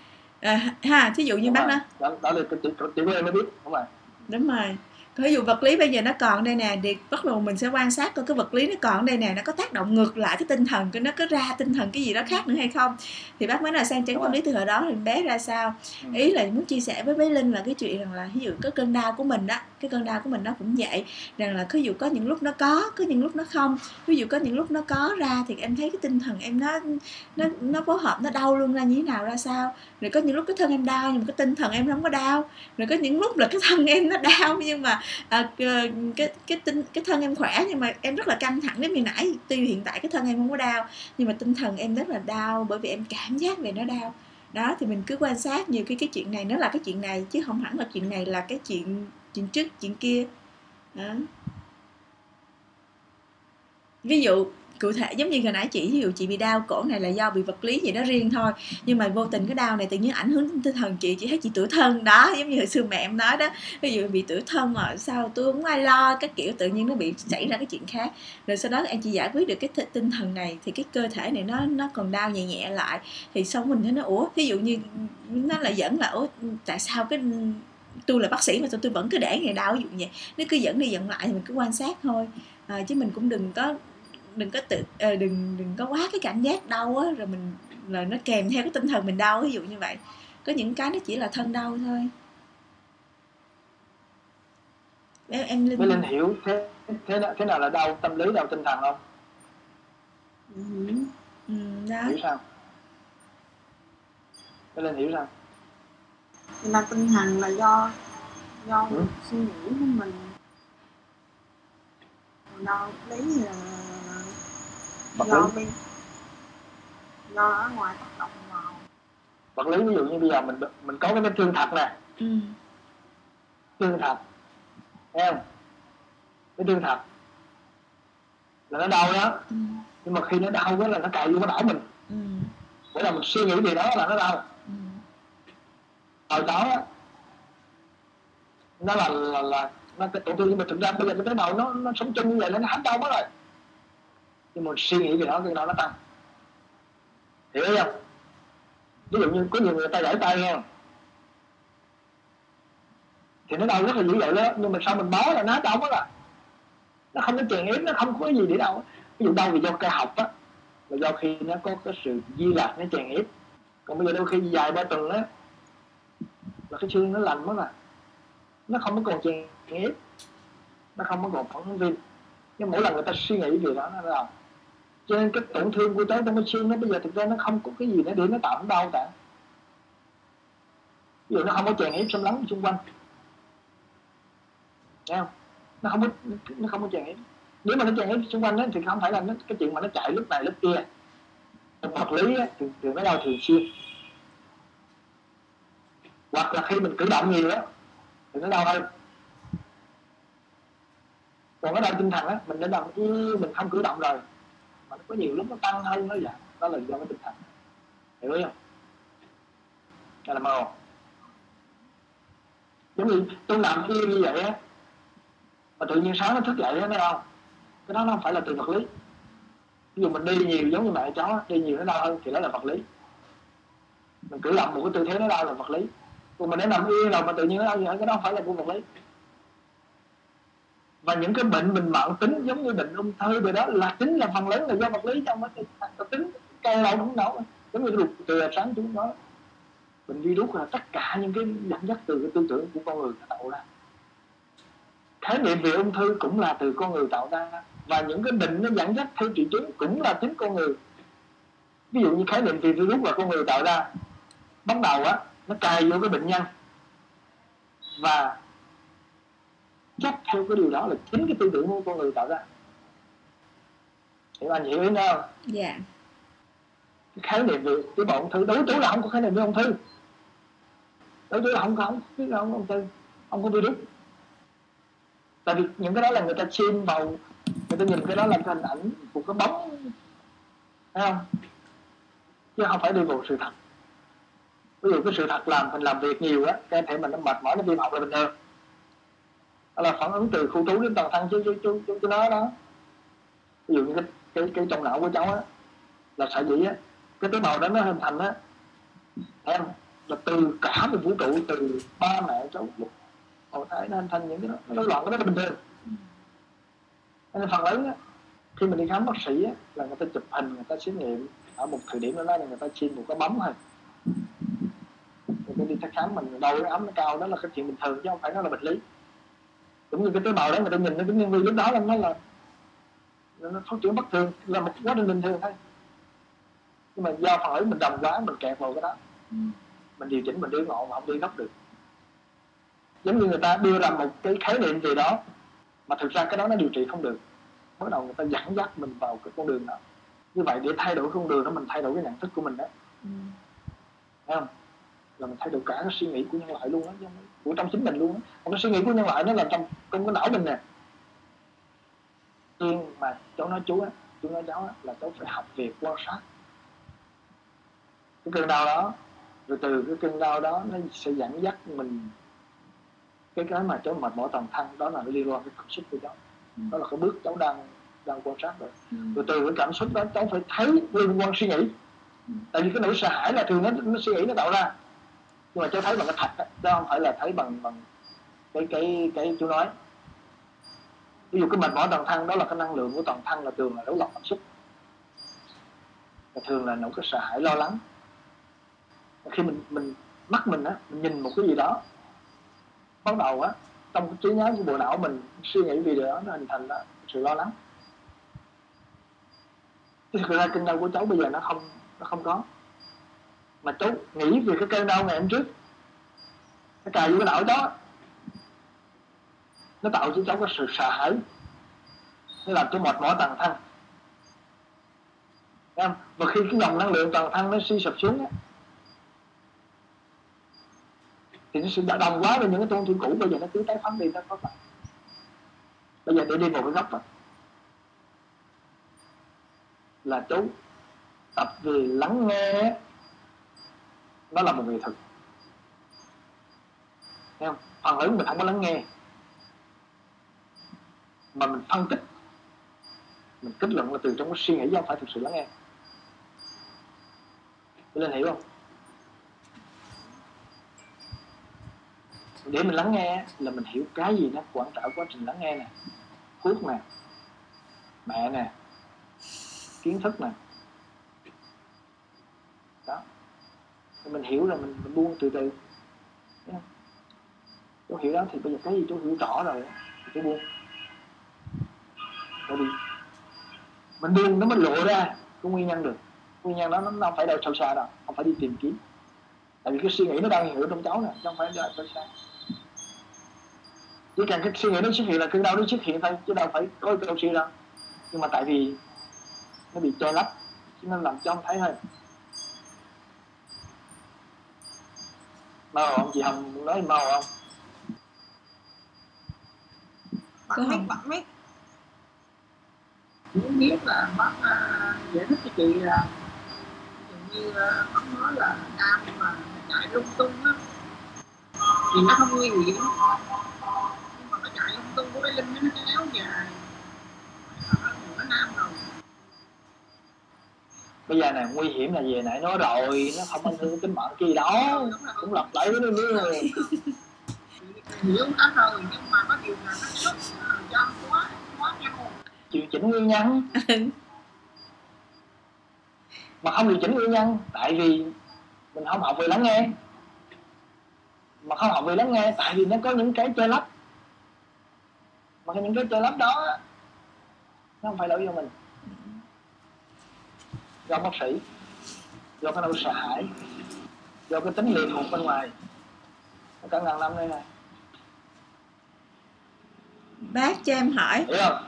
À, ha thí dụ như Đúng bác rồi. nói. Đó, đó là cái chỉ, chỉ của em mới biết đúng rồi. Đúng rồi. Ví dụ vật lý bây giờ nó còn đây nè thì bắt đầu mình sẽ quan sát coi cái vật lý nó còn đây nè nó có tác động ngược lại cái tinh thần cái nó có ra tinh thần cái gì đó khác nữa hay không? Thì bác mới là sang chấn tâm lý từ hồi đó thì bé ra sao. Ừ. ý là muốn chia sẻ với bé linh là cái chuyện rằng là ví dụ cái cơn đau của mình đó cái cơn đau của mình nó cũng vậy. Rằng là ví dụ có những lúc nó có có những lúc nó không ví dụ có những lúc nó có ra thì em thấy cái tinh thần em nó nó nó phối hợp nó đau luôn ra như thế nào ra sao. Rồi có những lúc cái thân em đau nhưng mà cái tinh thần em không có đau. Rồi có những lúc là cái thân em nó đau nhưng mà à, ờ, cái cái tinh cái thân em khỏe nhưng mà em rất là căng thẳng. Đến như nãy tuy hiện tại cái thân em không có đau nhưng mà tinh thần em rất là đau bởi vì em cảm giác về nó đau. Đó thì mình cứ quan sát nhiều khi cái chuyện này nó là cái chuyện này chứ không hẳn là chuyện này là cái chuyện chuyện trước, chuyện kia. Đó. Ví dụ, cụ thể, giống như hồi nãy chị, ví dụ chị bị đau cổ này là do bị vật lý gì đó riêng thôi. Nhưng mà vô tình cái đau này tự nhiên ảnh hưởng đến tinh thần chị chị thấy chị tuổi thân. Đó, giống như hồi xưa mẹ em nói đó. Ví dụ bị tuổi thân mà sao tôi không ai lo, các kiểu, tự nhiên nó bị xảy ra cái chuyện khác. Rồi sau đó em chỉ giải quyết được cái th- tinh thần này, thì cái cơ thể này nó nó còn đau nhẹ nhẹ lại. Thì xong mình thấy nó, ủa, ví dụ như nó lại dẫn là, ủa, tại sao cái tôi là bác sĩ mà tôi, tôi vẫn cứ để ngày đau ví dụ vậy. Nó cứ dẫn đi dẫn lại thì mình cứ quan sát thôi. À, chứ mình cũng đừng có đừng có tự à, đừng đừng có quá cái cảm giác đau á rồi mình là nó kèm theo cái tinh thần mình đau ví dụ như vậy. Có những cái nó chỉ là thân đau thôi. Em em linh, linh hiểu thế thế nào, thế nào là đau tâm lý đau tinh thần không? Ừ. ừ, đó. hiểu sao? Linh hiểu sao là tinh thần là do do ừ. suy nghĩ của mình do lý là vật do lý. bên do ở ngoài tác động vào vật lý ví dụ như bây giờ mình mình có cái vết thương thật nè ừ. thương thật thấy không cái thương thật là nó đau đó Ừ. nhưng mà khi nó đau đó là nó cài vô cái não mình Ừ. mỗi lần mình suy nghĩ về đó là nó đau hồi đó. Á, nó là là là nó cái tổn thương nhưng mà thực ra bây giờ cái tế bào nó nó sống chung như vậy nó hết đau mất rồi. Nhưng mà suy nghĩ về nó cái đó nó tăng. Hiểu không? Ví dụ như có nhiều người ta gãy tay không thì nó đau rất là dữ dội đó. Nhưng mà sao mình bó là nó đau mất rồi? Nó không có chèn ép nó không có gì để đau. Ví dụ đau vì do cơ học á là do khi nó có cái sự di lạc nó chèn ép. Còn bây giờ đôi khi dài ba tuần á là cái xương nó lành mất rồi nó không có còn chèn ép. Nó không có còn phản ứng viêm nhưng mỗi lần người ta suy nghĩ về đó nó là cho nên cái tổn thương của tế trong cái xương nó bây giờ thực ra nó không có cái gì nữa để nó tạo nó đau cả. Ví dụ nó không có chèn ép xâm lấn xung quanh. Thấy không? nó không có nó không có chèn ép. Nếu mà nó chèn ép xung quanh đó, thì không phải là nó, cái chuyện mà nó chạy lúc này lúc kia. Vật lý á, thì, thì nó đau thường xuyên hoặc là khi mình cử động nhiều á, thì nó đau hơn. Còn cái đau tinh thần á, mình đã làm cứ mình không cử động rồi. Mà nó có nhiều lúc nó tăng hơn nó giảm dạ. đó là do cái tinh thần. Hiểu không? Đây là mơ giống như tôi làm y như vậy á, mà tự nhiên sáng nó thức dậy á nó đau cái đó nó không phải là từ vật lý. Ví dụ mình đi nhiều giống như mẹ cháu đi nhiều nó đau hơn thì đó là vật lý. Mình cử động một cái tư thế nó đau là vật lý còn mình đã nằm yên rồi mà tự nhiên nó đau gì cái đó không phải là của vật lý. Và những cái bệnh mình mạng tính giống như bệnh ung thư rồi đó là chính là phần lớn là do vật lý trong cái tính cây lâu cũng nổ giống như cái đục từ sáng chúng đó bệnh virus là tất cả những cái dẫn dắt từ cái tư tưởng của con người nó tạo ra. Khái niệm về ung thư cũng là từ con người tạo ra. Và những cái bệnh nó dẫn dắt theo triệu chứng cũng là chính con người. Ví dụ như khái niệm về virus là con người tạo ra, bắt đầu á nó cài vô cái bệnh nhân. Và chấp theo cái điều đó là chính cái tư tưởng của con người tạo ra. Hiểu anh hiểu ý không? Dạ. Cái khái niệm về cái bộ ung thư đối tú là không có khái niệm về ung thư. Đối tú là không có không biết là không có ung thư không có virus. Tại vì những cái đó là người ta chêm vào người ta nhìn cái đó là cái hình ảnh của cái bóng. Thấy không? Chứ không phải đi vào sự thật ví dụ cái sự thật làm mình làm việc nhiều á cái thể mình nó mệt mỏi nó viêm họng là bình thường. Đó là phản ứng từ khu trú đến toàn thân chứ chứ chứ, chứ, chứ nó đó. Ví dụ như cái cái cái trong não của cháu á là sợi dĩ á cái tế bào đó nó hình thành á em là từ cả một vũ trụ từ ba mẹ cháu hồi thái nó hình thành những cái đó nó loạn cái đó là bình thường. Nên phần lớn á khi mình đi khám bác sĩ á là người ta chụp hình người ta xét nghiệm ở một thời điểm nào đó là người ta xin một cái bấm thôi người ta đi thăm khám mình đầu cái ấm nó cao đó là cái chuyện bình thường chứ không phải nó là bệnh lý. Cũng như cái tế bào đó người ta nhìn nó cái nhân vi lúc đó là nó là nó phát triển bất thường là một quá trình bình thường thôi. Nhưng mà do ấy mình đồng quá mình kẹt vào cái đó. Ừ. mình điều chỉnh mình đi ngọn mà không đi góc được. Giống như người ta đưa ra một cái khái niệm gì đó mà thực ra cái đó nó điều trị không được. Bắt đầu người ta dẫn dắt mình vào cái con đường đó. Như vậy để thay đổi con đường đó mình thay đổi cái nhận thức của mình đó. Ừ. thấy không là mình thay đổi cả cái suy nghĩ của nhân loại luôn á của trong chính mình luôn á. Còn cái suy nghĩ của nhân loại nó là trong trong cái não mình nè. Nhưng mà cháu nói chú á chú nói cháu á là cháu phải học về quan sát. Cái cơn đau đó rồi từ cái cơn đau đó nó sẽ dẫn dắt mình. Cái cái mà cháu mệt mỏi toàn thân đó là liên quan cái cảm xúc của cháu. Ừ. đó là cái bước cháu đang đang quan sát rồi. Ừ. rồi từ cái cảm xúc đó cháu phải thấy liên quan suy nghĩ. Ừ. tại vì cái nỗi sợ hãi là thường nó, nó suy nghĩ nó tạo ra nhưng mà cháu thấy bằng cái thật đó, không phải là thấy bằng bằng cái cái cái chú nói. Ví dụ cái mệt mỏi toàn thân đó là cái năng lượng của toàn thân là thường là đấu lọc cảm xúc. Và thường là nỗi cái sợ hãi lo lắng. Khi mình mình mắt mình á mình nhìn một cái gì đó bắt đầu á trong cái trí nhớ của bộ não mình suy nghĩ về điều đó nó hình thành đó, sự lo lắng. Thực ra kinh đau của cháu bây giờ nó không nó không có mà chú nghĩ về cái cơn đau ngày hôm trước. Nó cài vô cái não đó nó tạo cho cháu cái sự sợ hãi. Nó làm cho mệt mỏi toàn thân. Không? và khi cái dòng năng lượng toàn thân nó suy sụp xuống thì nó sẽ đồng quá với những cái tôn thương cũ. Bây giờ nó cứ tái phóng đi, nó có lại bây giờ để đi một cái góc đó là chú tập về lắng nghe nó là một nghệ thuật Thấy không? phần lớn mình không có lắng nghe. Mà mình phân tích. Mình kết luận là từ trong cái suy nghĩ chứ không phải thực sự lắng nghe. Cho nên hiểu không? Để mình lắng nghe là mình hiểu cái gì nó quan trọng quá trình lắng nghe nè. Phước nè. Mẹ nè. Kiến thức nè. Đó mình hiểu rồi mình, mình buông từ từ. Thấy không? chú hiểu đó thì bây giờ cái gì chú hiểu rõ rồi thì chú buông. Tại vì mình buông nó mới lộ ra cái nguyên nhân được. Nguyên nhân đó nó không phải đâu sâu xa đâu không phải đi tìm kiếm. Tại vì cái suy nghĩ nó đang hiểu trong cháu nè không phải đâu sâu xa. Chỉ cần cái suy nghĩ nó xuất hiện là cơn đau nó xuất hiện thôi chứ đâu phải có câu suy đâu. Nhưng mà tại vì nó bị che lấp cho nên làm cho không thấy thôi. Mơ không? Chị hồng nói mơ không? Bạn biết bạn biết. Chỉ biết là bác uh, giải thích cho chị là dường như uh, bác nói là nam mà chạy lung tung á. Thì nó không nguy hiểm. Nhưng mà nó chạy lung tung của cái linh nó kéo dài nó nam rồi bây giờ này nguy hiểm là về nãy nói rồi nó không ảnh hưởng tính mạng kia đó. Cũng lặp lại với nó nữa. Hiểu hết rồi nhưng mà có điều là nó là cho quá quá nhau. Điều chỉnh nguyên nhân. Mà không điều chỉnh nguyên nhân tại vì mình không học về lắng nghe. Mà không học về lắng nghe tại vì nó có những cái chơi lấp. Mà những cái chơi lấp đó nó không phải lỗi do mình do bác sĩ do cái nỗi sợ hãi do cái tính lệ thuộc bên ngoài. Cả ngàn năm đây này. Bác cho em hỏi. Hiểu không?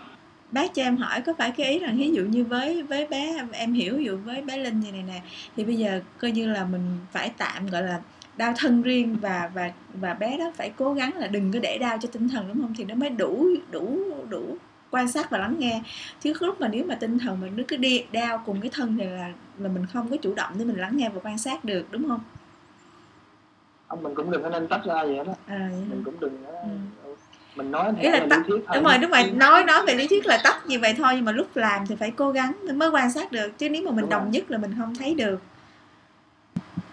Bác cho em hỏi có phải cái ý rằng ví dụ như với với bé em hiểu ví dụ với bé linh như này nè thì bây giờ coi như là mình phải tạm gọi là đau thân riêng và và và bé đó phải cố gắng là đừng có để đau cho tinh thần đúng không? Thì nó mới đủ đủ đủ quan sát và lắng nghe chứ lúc mà nếu mà tinh thần mình nó cứ đi đau cùng cái thân thì là là mình không có chủ động để mình lắng nghe và quan sát được đúng không ông mình cũng đừng có nên tách ra vậy đó à, vậy mình cũng đừng có- Ừ. mình nói ý là theo tách lý thuyết thôi. đúng rồi đúng rồi nói nói về lý thuyết là tách như vậy thôi nhưng mà lúc làm thì phải cố gắng mới quan sát được chứ nếu mà mình Đúng đồng rồi. nhất là mình không thấy được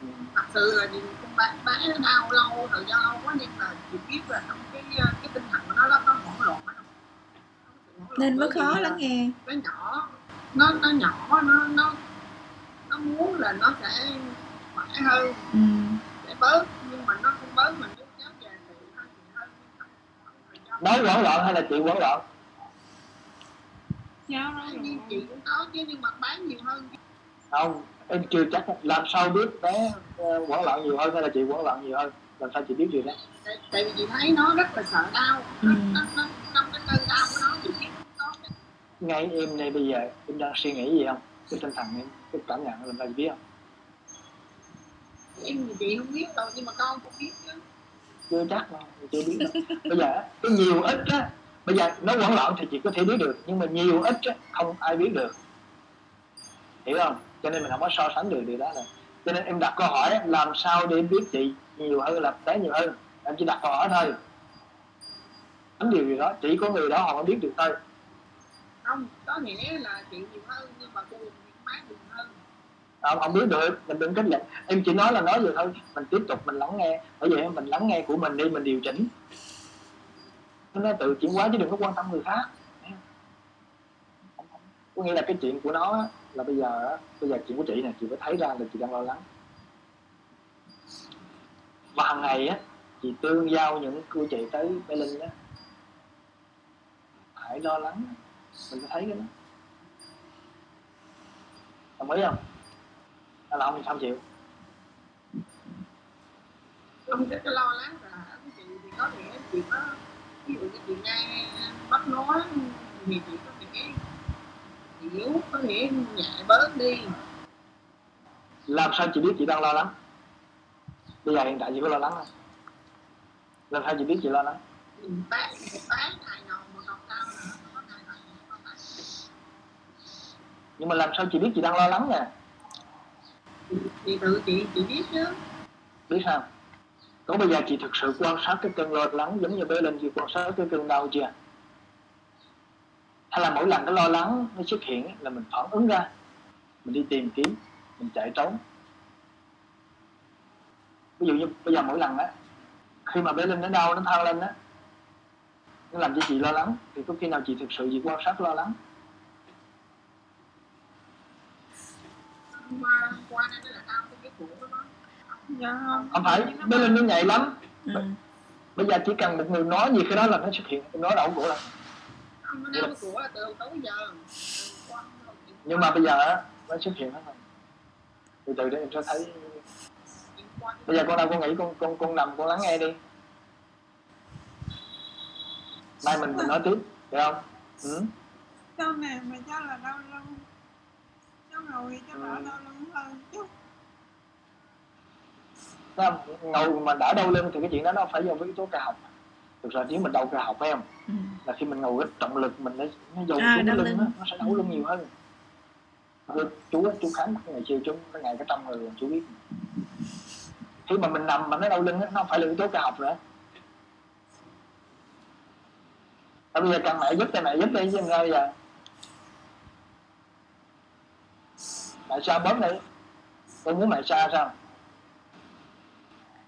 Ừ. thật sự là nhìn con bé bé nó đau lâu thời gian lâu quá nhưng mà chị biết là trong cái ờ, cái tinh thần của nó nó hỗn loạn ở trong- có sự hỗn loạn nên mới khó lắng nghe. nó nhỏ nó nó nhỏ nó nó nó muốn là nó sẽ khỏe hơn ừ. để bớt nhưng mà nó không bớt mình cứ kéo dài thì hơi thì hơi nói quẩn loạn hay là chị quẩn loạn? Dạ rồi. như chị cũng có chứ nhưng mà bán nhiều hơn. Không em chưa chắc làm sao biết bé quẩn loạn nhiều hơn hay là chị quẩn loạn nhiều hơn. Làm sao chị biết điều đó? Tại, tại vì chị thấy nó rất là sợ đau. Ừ. nó, nó, nó, trong cái cơn đau của nó chị biết nó cái ngay em này bây giờ em đang suy nghĩ gì không? Cái tinh thần em cái cảm nhận làm sao chị biết không? Em thì chị không biết đâu nhưng mà con cũng biết chứ. Chưa chắc đâu chưa biết đâu. Bây giờ cái nhiều ít á bây giờ nó quẩn loạn thì chị có thể biết được nhưng mà nhiều ít á không ai biết được. Hiểu không? Cho nên mình không có so sánh được điều đó này cho nên em đặt câu hỏi làm sao để biết chị nhiều hơn là bé nhiều hơn? Em chỉ đặt câu hỏi thôi. Đánh điều gì đó chỉ có người đó họ mới biết được thôi không có nghĩa là chị nhiều hơn nhưng mà cô bán nhiều hơn. Ờ, không, không biết được mình đừng kết luận em chỉ nói là nói vậy thôi. Mình tiếp tục mình lắng nghe. Bởi vậy mình lắng nghe của mình đi mình điều chỉnh. Nó tự chuyển hóa chứ đừng có quan tâm người khác. Có nghĩa là cái chuyện của nó là bây giờ bây giờ chuyện của chị này chị phải thấy ra là chị đang lo lắng. Và hàng ngày á chị tương giao những cô chị tới bé Linh á. Hãy lo lắng mình thấy cái đó. Đồng ý không? Hay là không sao chịu. Không cái lo lắng là chị thì có thể chị có ví dụ như chị nghe bắt nói thì chị có thể hiểu có thể nhẹ bớt đi. Làm sao chị biết chị đang lo lắng? Bây giờ hiện tại chị có lo lắng không? Làm sao chị biết chị lo lắng? Mình bán bán ngày nào mà còn cao nữa có ngày nào còn cao nhưng mà làm sao chị biết chị đang lo lắng nè? Thì tự chị chị biết chứ. Biết sao? Có bây giờ chị thực sự quan sát cái cơn lo lắng giống như bé lên chị quan sát cái cơn đau chưa? Hay là mỗi lần cái lo lắng nó xuất hiện là mình phản ứng ra mình đi tìm kiếm mình chạy trốn? Ví dụ như bây giờ mỗi lần á khi mà bé linh nó đau nó thao lên á nó làm cho chị lo lắng thì có khi nào chị thực sự chị quan sát lo lắng qua qua đây là tao cái cũ đó dạ không phải bé linh nó nhạy lắm. Ừ. bây giờ chỉ cần một người nói gì cái đó là nó xuất hiện nói đầu của là không nó cũ là từ tối giờ. Qua nhưng mà bây giờ á nó xuất hiện hết rồi. Từ từ để em sẽ thấy. Bây giờ con đâu con nghĩ con con con nằm con lắng nghe đi. Mai mình mình nói tiếp được không? Ừ. cháu này mà cháu là đau lưng ngồi cháu đỡ đau lưng hơn chút. Không? ngồi mà đã đau lưng thì cái chuyện đó nó phải do với yếu tố cơ học. Thực ra nếu mình đau cơ học phải không? Ừ. là khi mình ngồi cái trọng lực mình nó nó dồn À, xuống cái lưng đó, nó sẽ đau lưng nhiều hơn. Rồi chú chú khám ngày xưa chú cái ngày cái trong người chú biết. Khi mà mình nằm mà nó đau lưng á, nó không phải là yếu tố cơ học nữa. Bây giờ cần mẹ giúp cho mẹ giúp đi chứ sao bây giờ mẹ sao bóp đi. Tôi muốn mẹ xa sao?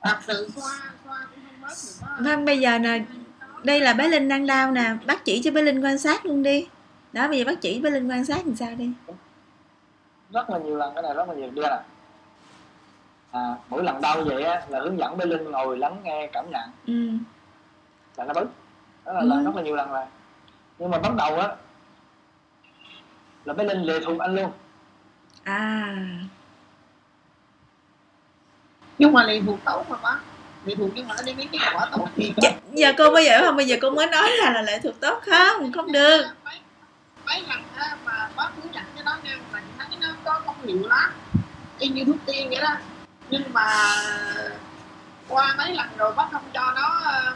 Thật sự qua qua cũng không bớt được đó. Vâng, bây giờ nè đây là bé linh đang đau nè. Bác chỉ cho bé linh quan sát luôn đi. Đó bây giờ bác chỉ bé linh quan sát làm sao đi? Rất là nhiều lần cái này rất là nhiều đưa nè à, mỗi lần đau vậy á, là hướng dẫn bé linh ngồi lắng nghe cảm nhận. Ừ. là nó bớt đó là, Ừ. là rất là nhiều lần rồi. Nhưng mà bắt đầu á là bé linh lệ thuộc anh luôn à. Nhưng mà lì thuộc tốt mà bác lì thuộc nhưng mà nó đi mấy cái quả tốt thì Dạ, giờ cô bây giờ không bây giờ cô mới nói là là lệ thuộc tốt không không được. Mấy mấy lần á, mà bác hướng dẫn cho nó nghe mà thấy nó có công hiệu lắm. Y như thuốc tiên vậy đó. Nhưng mà qua mấy lần rồi bác không cho nó ờ,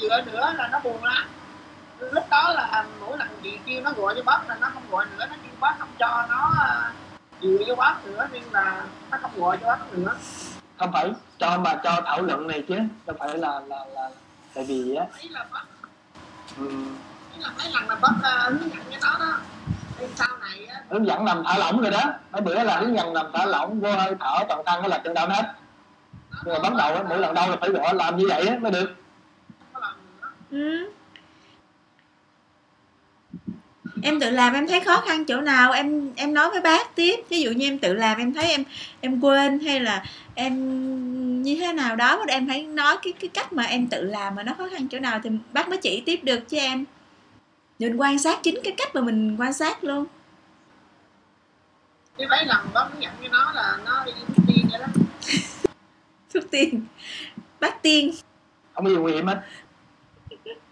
dựa nữa là nó buồn lắm. Lúc đó là mỗi lần chị kêu nó gọi cho bác là nó không gọi nữa nó kêu bác không cho nó dựa cho bác nữa nên là nó không gọi cho bác nữa. Không phải cho mà cho thảo luận này chứ đâu phải là là là tại vì á. Ấy là bác là mấy lần là bác ờ, hướng dẫn nó đó nên sau này á hướng dẫn nằm thả lỏng rồi đó. Mấy bữa là hướng dẫn nằm thả lỏng vô hơi thở toàn thân đó là cơn đau hết. Nhưng mà bắt đầu á mỗi lần đau là phải gọi làm như vậy á mới được. Ừ. em tự làm em thấy khó khăn chỗ nào? Em em nói với bác tiếp. Ví dụ như em tự làm em thấy em em quên hay là em như thế nào đó em phải nói cái cái cách mà em tự làm mà nó khó khăn chỗ nào thì bác mới chỉ tiếp được chứ em. Mình quan sát chính cái cách mà mình quan sát luôn. Cái mấy lần bác dẫn cho nó là nó đi thuốc tiên vậy đó. Thuốc tiên. Bác tiên. Không có gì nguy hiểm hết.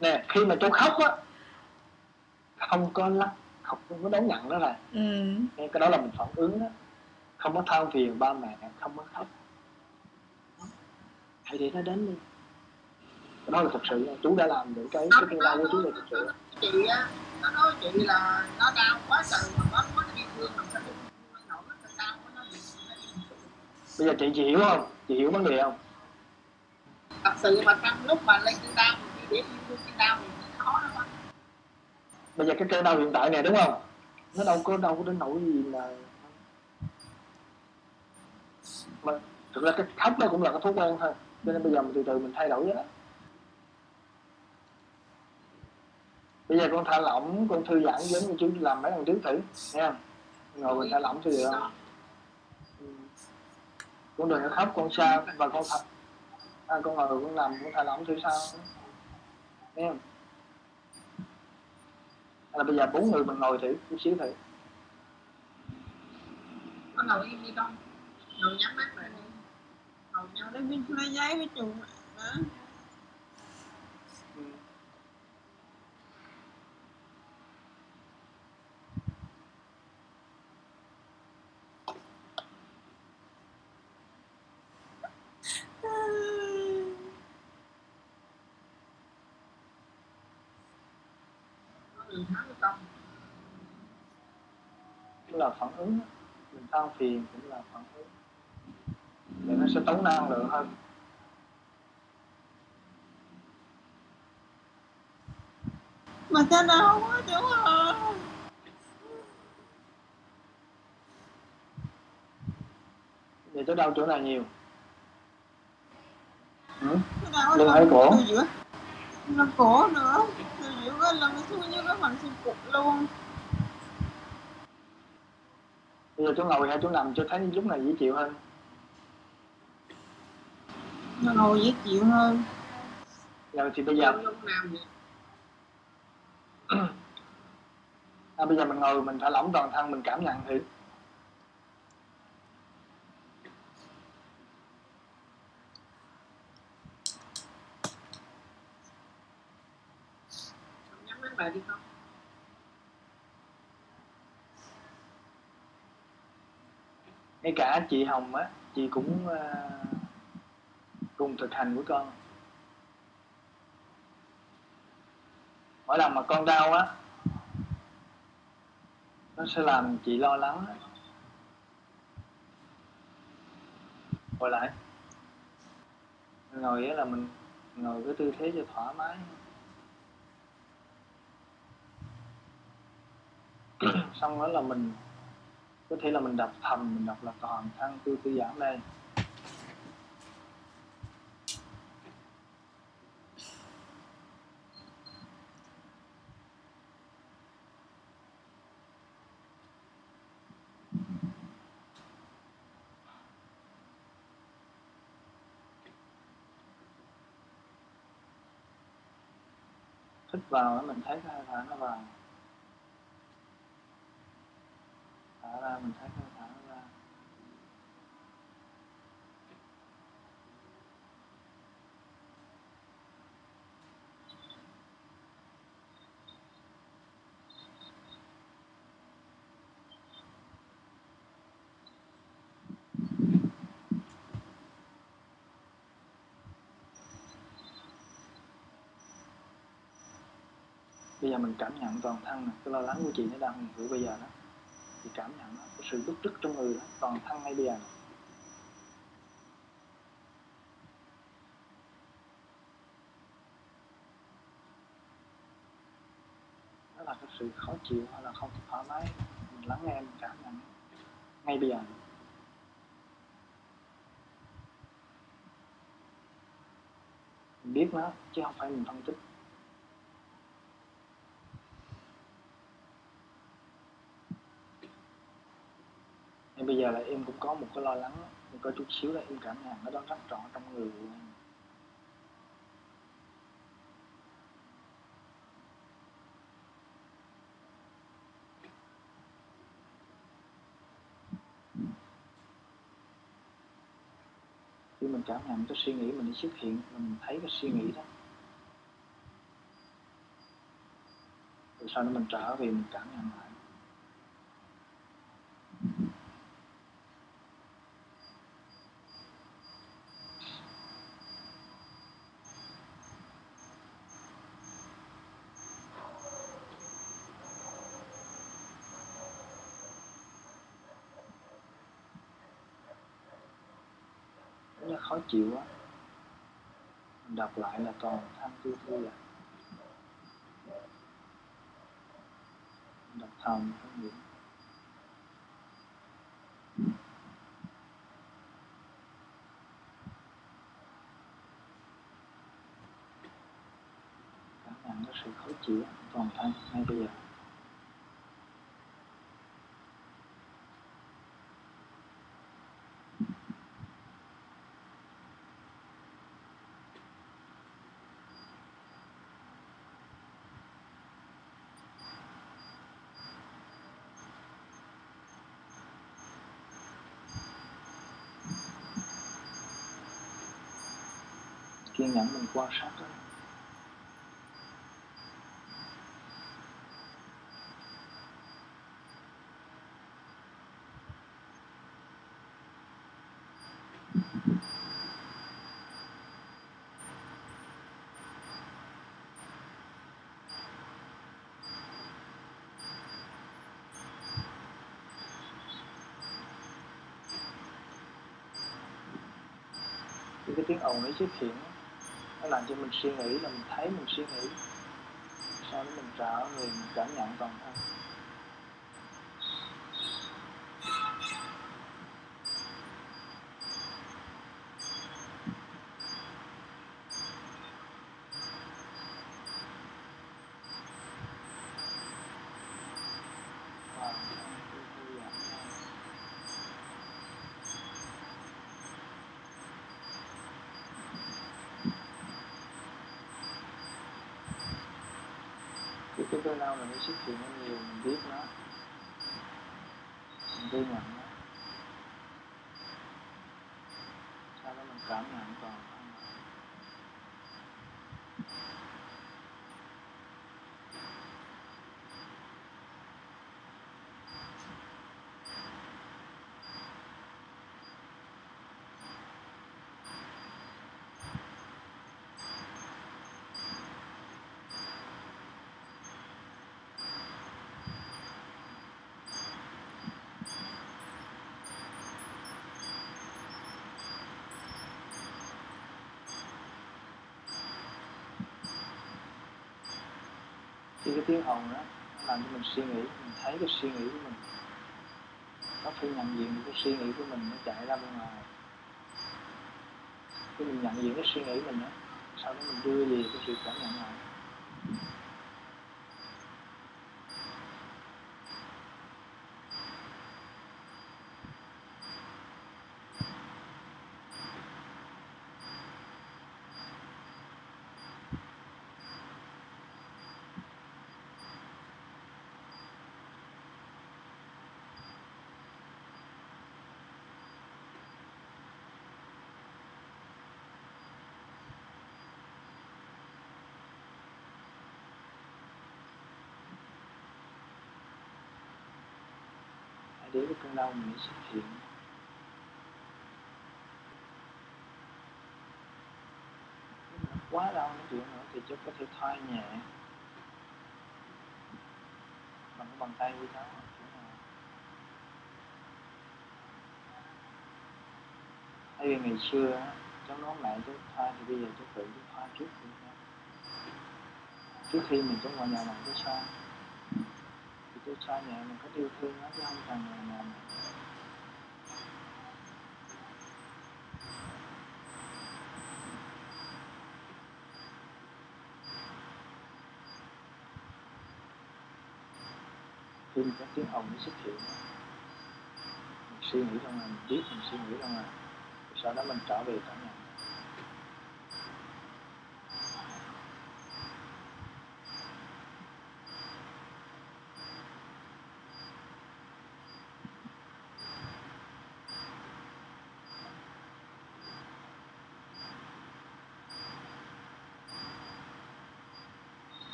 Nè khi mà cháu khóc á không có lắc không có đón nhận đó là ừ. cái đó là mình phản ứng đó không có than phiền ba mẹ không có khóc. Hãy để nó đến đi. Cái đó là thật sự chú đã làm những cái cái cơn đau của chú là thật sự. chị á nó nói chị là nó đau quá trời mà bác có đi thương sao nó nó bây giờ chị chị hiểu không? Chị hiểu vấn đề không? Thật sự mà trong lúc mà lên cơn đau thì để yêu thương cơn đau thì khó lắm bây giờ cái cơn đau hiện tại này đúng không? Nó đâu có đâu có đến nỗi gì mà mà thực ra cái khóc đó cũng là cái thói quen thôi. Cho nên bây giờ mình từ từ mình thay đổi đó bây giờ con thả lỏng con thư giãn giống như chú làm mấy lần trước thử nha ngồi mình thả lỏng thì được ừ. con đừng có khóc con sao? Và con thật à, con ngồi con nằm con thả lỏng thử sao? Nha là bây giờ bốn người mình ngồi thử chút xíu thử. Con ngồi im đi con ngồi nhắm mắt lại đi. Ngồi nhau để biết lấy giấy với chùm đó ừ. có người thắng với con cũng là phản ứng mình than phiền cũng là phản ứng. Để nó sẽ tốn năng lượng hơn. Mà cái đau quá chú ơi vậy tới đâu chỗ nào nhiều? Ừ? đau Lưng hay cổ? lưng cổ nữa. Từ giữa cái lưng xuống dưới cái phần xương cụt luôn bây giờ chú ngồi hay chú nằm cho thấy lúc này dễ chịu hơn. Nó ngồi dễ chịu hơn. Giờ thì bây giờ à, bây giờ mình ngồi mình thả lỏng toàn thân mình cảm nhận thử. Nhắm mắt lại đi con ngay cả chị Hồng á chị cũng uh, cùng thực hành với con. Mỗi lần mà con đau á nó sẽ làm chị lo lắng ngồi lại. Ngồi là mình ngồi cái tư thế cho thoải mái. Xong đó là mình có thể là mình đọc thầm, mình đọc là toàn thân tư tư giãn đây. Hít vào nó mình thấy cái hơi thở nó vào thở ra mình thấy hơi thở nó ra. Bây giờ mình cảm nhận toàn thân này, cái lo lắng của chị nó đang hiện hữu bây giờ đó thì cảm nhận cái sự bức rứt trong người đó, toàn thân ngay bây giờ. Này. đó là cái sự khó chịu hay là không thoải mái. Mình lắng nghe, mình cảm nhận ngay bây giờ. Mình biết nó, chứ không phải mình phân tích. Bây giờ là em cũng có một cái lo lắng có chút xíu là em cảm nhận nó đang rất rõ trong người của em. Khi mình cảm nhận cái suy nghĩ mình xuất hiện, mình thấy cái suy nghĩ đó, rồi sau đó mình trở về mình cảm nhận lại rất là khó chịu quá, mình đọc lại là toàn tham tư thư là đọc thầm không hiểu sự khó chịu toàn thân ngay bây giờ kiên nhẫn mình quan sát đó cái tiếng ồn ấy xuất hiện làm cho mình suy nghĩ là mình thấy mình suy nghĩ, sau đó mình trở người mình cảm nhận toàn thân toàn thân thư thư giãn ra cái tôi lâu mình mới nó xuất hiện nó nhiều, mình biết nó. Mình ghi nhận nó sau đó mình cảm nhận toàn thân thì cái tiếng ồn đó làm cho mình suy nghĩ, mình thấy cái suy nghĩ của mình, nó phải nhận diện, cái suy nghĩ của mình nó chạy ra bên ngoài. Khi mình nhận diện cái suy nghĩ mình đó sau đó mình đưa về cái sự cảm nhận này hãy để cái cơn đau mình xuất hiện. Nếu mà quá đau nói chuyện nữa thì chú có thể thoa nhẹ. Bằng cái bàn tay của cháu thay vì ngày xưa á, cháu nói mẹ cháu thoa thì bây giờ cháu tự cháu thoa trước đi trước khi mình cháu ngồi nhà bằng cái sao? Tôi xoa nhẹ mình có yêu thương nó chứ không cần là mình. Khi mà các tiếng ồn nó xuất hiện, mình suy nghĩ trong này mình biết mình suy nghĩ trong này sau đó mình trở về cảm nhận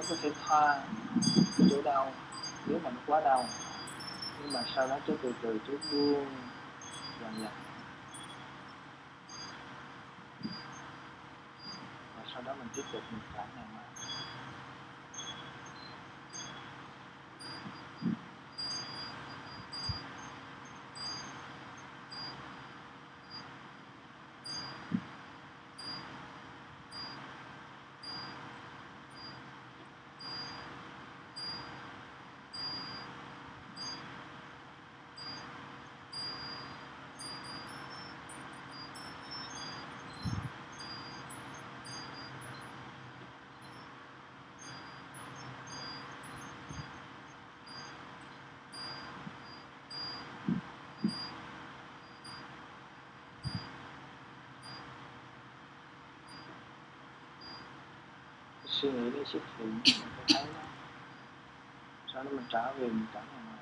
nó có thể thoa chỗ đau, nếu mà nó quá đau, nhưng mà sau đó chú từ từ chú buông dần dần và sau đó mình tiếp tục mình cảm nhận lại suy nghĩ để xuất thì mình thấy nó sau đó mình trả về, mình cảm nhận lại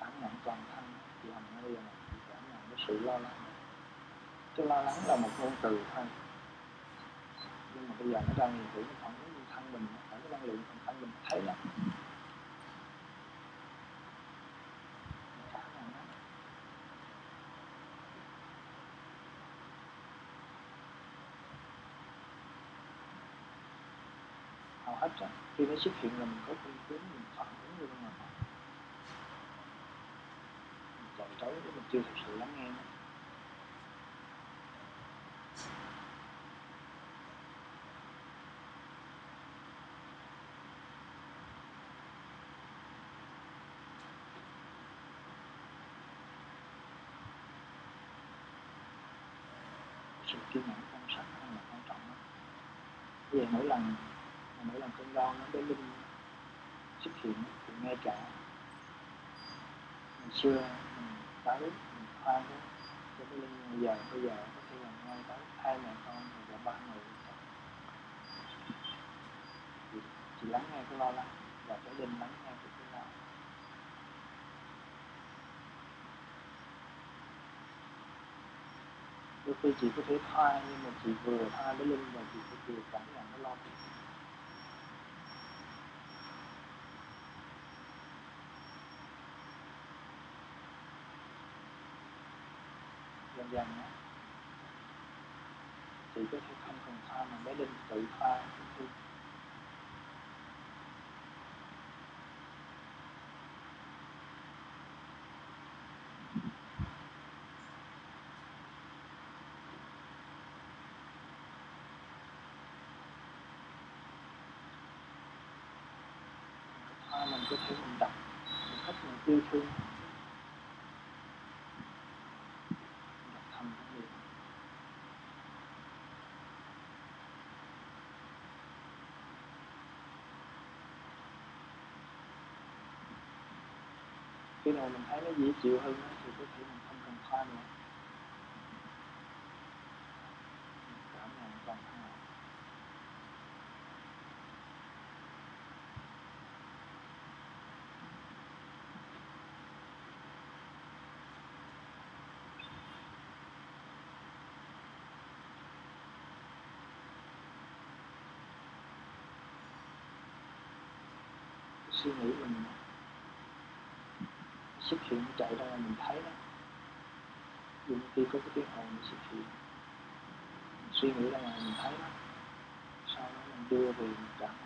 cảm nhận toàn thân chị hồng ngay bây giờ này chị cảm nhận cái sự lo lắng cái lo lắng là một ngôn từ thôi. Nhưng mà bây giờ nó đang hiện hữu phản ứng thân mình phản cái năng lượng trong thân mình thấy lắm. Hầu hết rồi khi nó xuất hiện là mình có phương hướng mình phản ứng như thế nào? Mình chạy tới mình chưa thực sự lắng nghe nó. Sự kiên nhẫn trong sách là quan trọng lắm bây giờ mỗi lần mỗi lần cơn đau nó đến linh xuất hiện thì nghe cả ngày xưa mình tới mình khoan cái cho cái linh bây giờ bây giờ có thể là ngay tới hai mẹ con rồi cả ba người. Chị, chị lắng nghe cái lo lắng và cái linh lắng nghe cái cái lo đôi khi chị có thể thoa nhưng mà chị vừa thoa với linh và chị sẽ vừa cảm nhận cái lo dần dần á chị có thể không cần thoa mà bé linh tự thoa khi thoa mình có thể mình đọc một cách mình yêu thương. Đọc thầm cái gì khi nào mình thấy nó dễ chịu hơn thì có thể mình không cần khoa nữa. Suy nghĩ mình xuất hiện chạy ra là mình thấy đó dù khi có cái tiếng hồn mình xuất hiện. Mình suy nghĩ ra là mình thấy đó sau đó mình đưa về mình cảm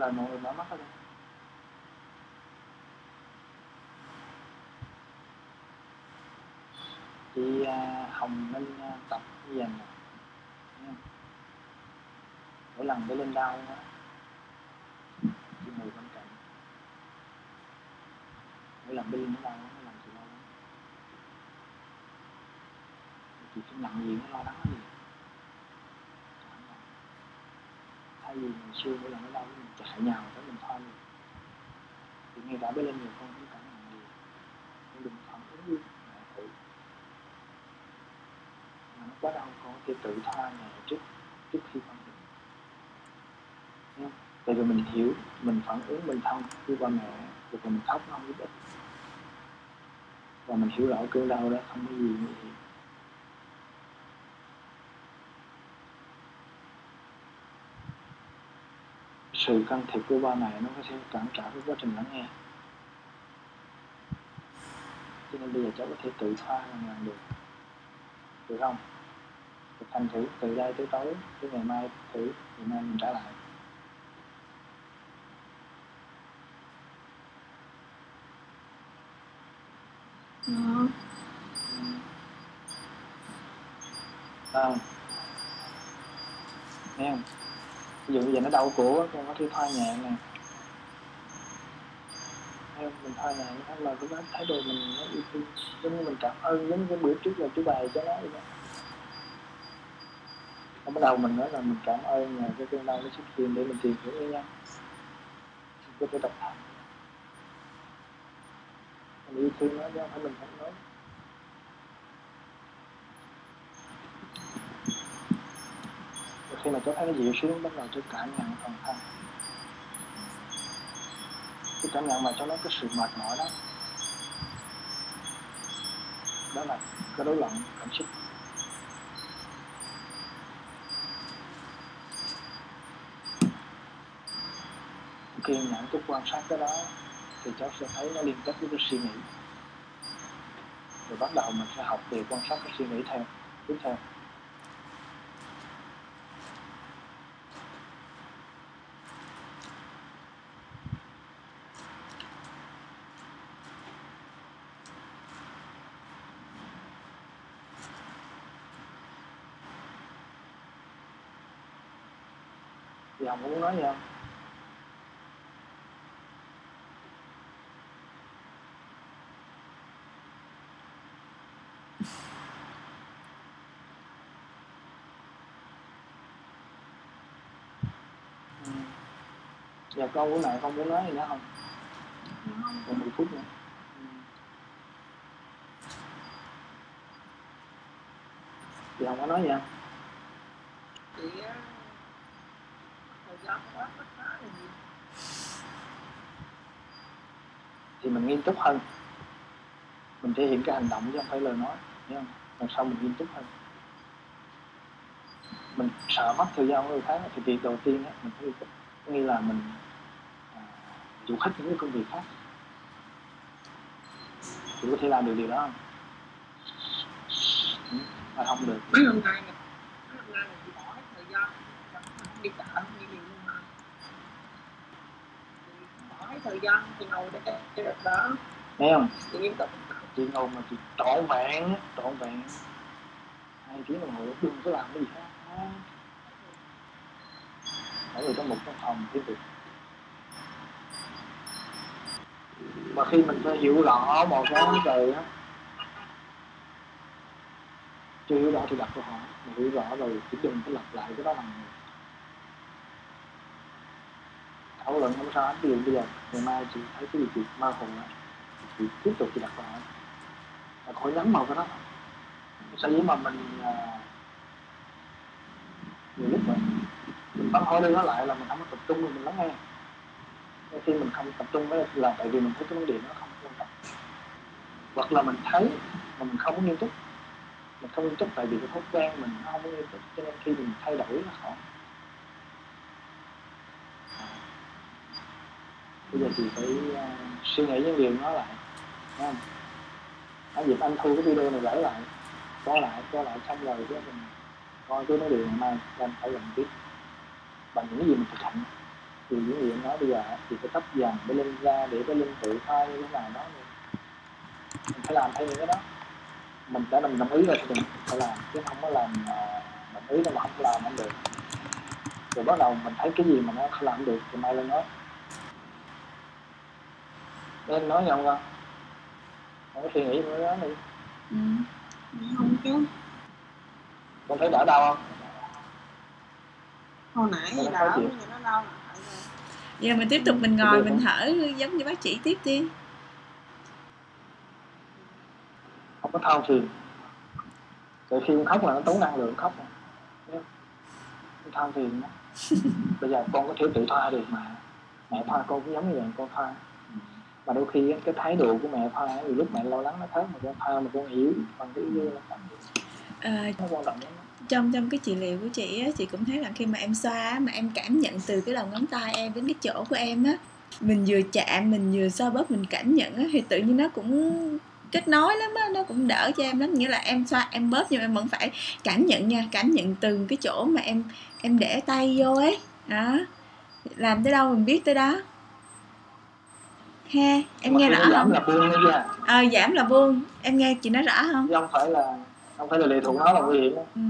là mọi người mở mắt ra. Chị à, Hồng Minh à, tập như vậy Mỗi lần để lên đau á chị ngồi bên cạnh. Mỗi lần đi nó đau nó làm chị lo lắng. Chị phải nặng gì nó lo lắng gì Cảm nhận thay vì ngày xưa mỗi lần nó đau, mình chạy nhào tới mình thoa liền thì ngay cả bên lên nhiều con cũng cảm nhận nhiều nhưng đừng phản ứng đi mẹ thử. Mà nó quá đau con có thể tự tha nhẹ trước trước khi con được. Nha. tại vì mình hiểu, mình phản ứng mình thông khi ba mẹ rồi mình khóc nó không giúp ích và mình hiểu rõ cơn đau đó không có gì nguy hiểm. Sự can thiệp của ba mẹ nó có thể cản trở cái quá trình lắng nghe. Cho nên bây giờ cháu có thể tự pha làm làm được. Được không? Thực hành thử từ đây tới tối tới ngày mai thử ngày mai mình trả lại. Ờ, không? Nghe không? Ví dụ bây giờ nó đau cổ con có thể thoa nhẹ nè. Mình thoa nhẹ nó là cái đó, thái độ mình nó yêu thương, giống như mình cảm ơn, giống như bữa trước là chú bài cho nó vậy đó. Còn bắt đầu mình nói là mình cảm ơn là cái cơn đau nó xuất hiện để mình tìm hiểu nguyên nhân mình có thể đọc thành mình yêu thương nó chứ không phải mình không nói. Khi mà cháu thấy nó dịu xuống bắt đầu tôi cảm nhận phần thân. Cái cảm nhận mà cháu nói cái sự mệt mỏi đó. Đó là cái đối loạn cảm xúc. Khi nhận chút quan sát cái đó, thì cháu sẽ thấy nó liên kết với cái suy nghĩ. Rồi bắt đầu mình sẽ học về quan sát cái suy nghĩ theo, tiếp theo. Thì muốn nói gì không? Ừ. Dạ con bữa này không muốn nói gì nữa không? Còn 10 phút nữa. Ừ. Chị Hồng có nói gì không? thì á, thời gian quá tất cả là gì thì mình nghiêm túc hơn. Mình thể hiện cái hành động chứ không phải lời nói. Hiểu không? Lần sau mình nghiêm túc hơn. Mình sợ mất thời gian của người khác thì việc đầu tiên á, mình phải. Có nghĩa là mình à, khách những cái công việc khác. Chị có thể làm được điều đó không? Ừ, mà không được. chị bỏ hết thời gian không đi chợ không đi gì luôn mà Hết thời gian chị ngồi để để được đó. Nghe không? chị nghiêm túc. Chị ngồi mà chị trọn vẹn trọn vẹn. Hai tiếng đồng hồ đừng có làm cái gì khác. Mỗi người trong một căn phòng tiếp tục mà khi mình phải hiểu rõ một cái rồi á chưa hiểu rõ thì đặt câu hỏi mà hiểu rõ rồi thì đừng có lặp lại cái đó lần nữa thảo luận không sao ví dụ bây giờ ngày mai chị thấy cái gì chị mơ hồ á chị tiếp tục chị đặt câu hỏi là khỏi nhắm vào cái đó. Sao nếu mà mình à, nhiều lúc mà mình bắn hỏi đi nó lại là mình không có tập trung mình lắng nghe. Nên khi mình không tập trung với là tại vì mình thấy cái vấn đề nó không quan trọng. Hoặc là mình thấy mà mình không có nghiêm túc. Mình không nghiêm túc tại vì cái thói quen mình nó không có nghiêm túc cho nên khi mình thay đổi nó khó bây giờ thì phải uh, suy nghĩ những điều nó lại Thấy không? Ở dịp anh thu cái video này lại lại Có lại, có lại xong rồi cái mình coi cái nói điều ngày mai anh phải làm tiếp. Bằng những gì mình thực hành Thì những gì anh nói bây giờ thì phải tấp dần để linh ra để cái linh tự thay như thế nào đó. Mình phải làm theo những cái đó. Mình đã mình đồng ý rồi thì mình phải làm Chứ không có làm à, đồng ý mà không làm không được. Rồi bắt đầu mình thấy cái gì mà nó không làm được thì mai lên nói. Nên nói gì không con? Không có suy nghĩ với đó đi. Ừ. không chứ. Con thấy đỡ đau không? Hồi nãy thì đỡ bây giờ nó đau lại rồi. Giờ mình tiếp tục mình ngồi mình thở giống như bác chỉ tiếp đi. Không có thao phiền tại khi con khóc là nó tốn năng lượng khóc mà? Con thao phiền đó. bây giờ con có thể tự thoa được mà. Mẹ thoa con cũng giống như vậy con thoa mà đôi khi cái thái độ của mẹ á, nhiều lúc mẹ lo lắng nó khác mà con thoa mà con hiểu bằng cái yêu là Ờ, nó quan trọng lắm. trong trong cái trị liệu của chị á chị cũng thấy là khi mà em xoa mà em cảm nhận từ cái đầu ngón tay em đến cái chỗ của em á mình vừa chạm mình vừa xoa bóp mình cảm nhận á thì tự nhiên nó cũng kết nối lắm á nó cũng đỡ cho em lắm. Nghĩa là em xoa em bóp nhưng em vẫn phải cảm nhận nha cảm nhận từng cái chỗ mà em em để tay vô ấy. Đó làm tới đâu mình biết tới đó ha em Mà nghe rõ giảm không? là buông nữa nha ờ giảm là buông. Em nghe chị nói rõ không? Không phải là không phải là lệ thuộc nó là nguy hiểm. Đó. Ừ.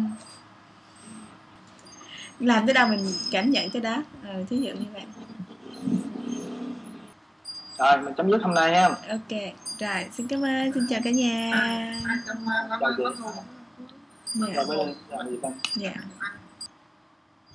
làm tới đâu mình cảm nhận tới đó. Ờ, thí dụ như vậy. Rồi mình chấm dứt hôm nay ha. Ok. Rồi xin cảm ơn. Xin chào cả nhà. Chào ta dạ. Anh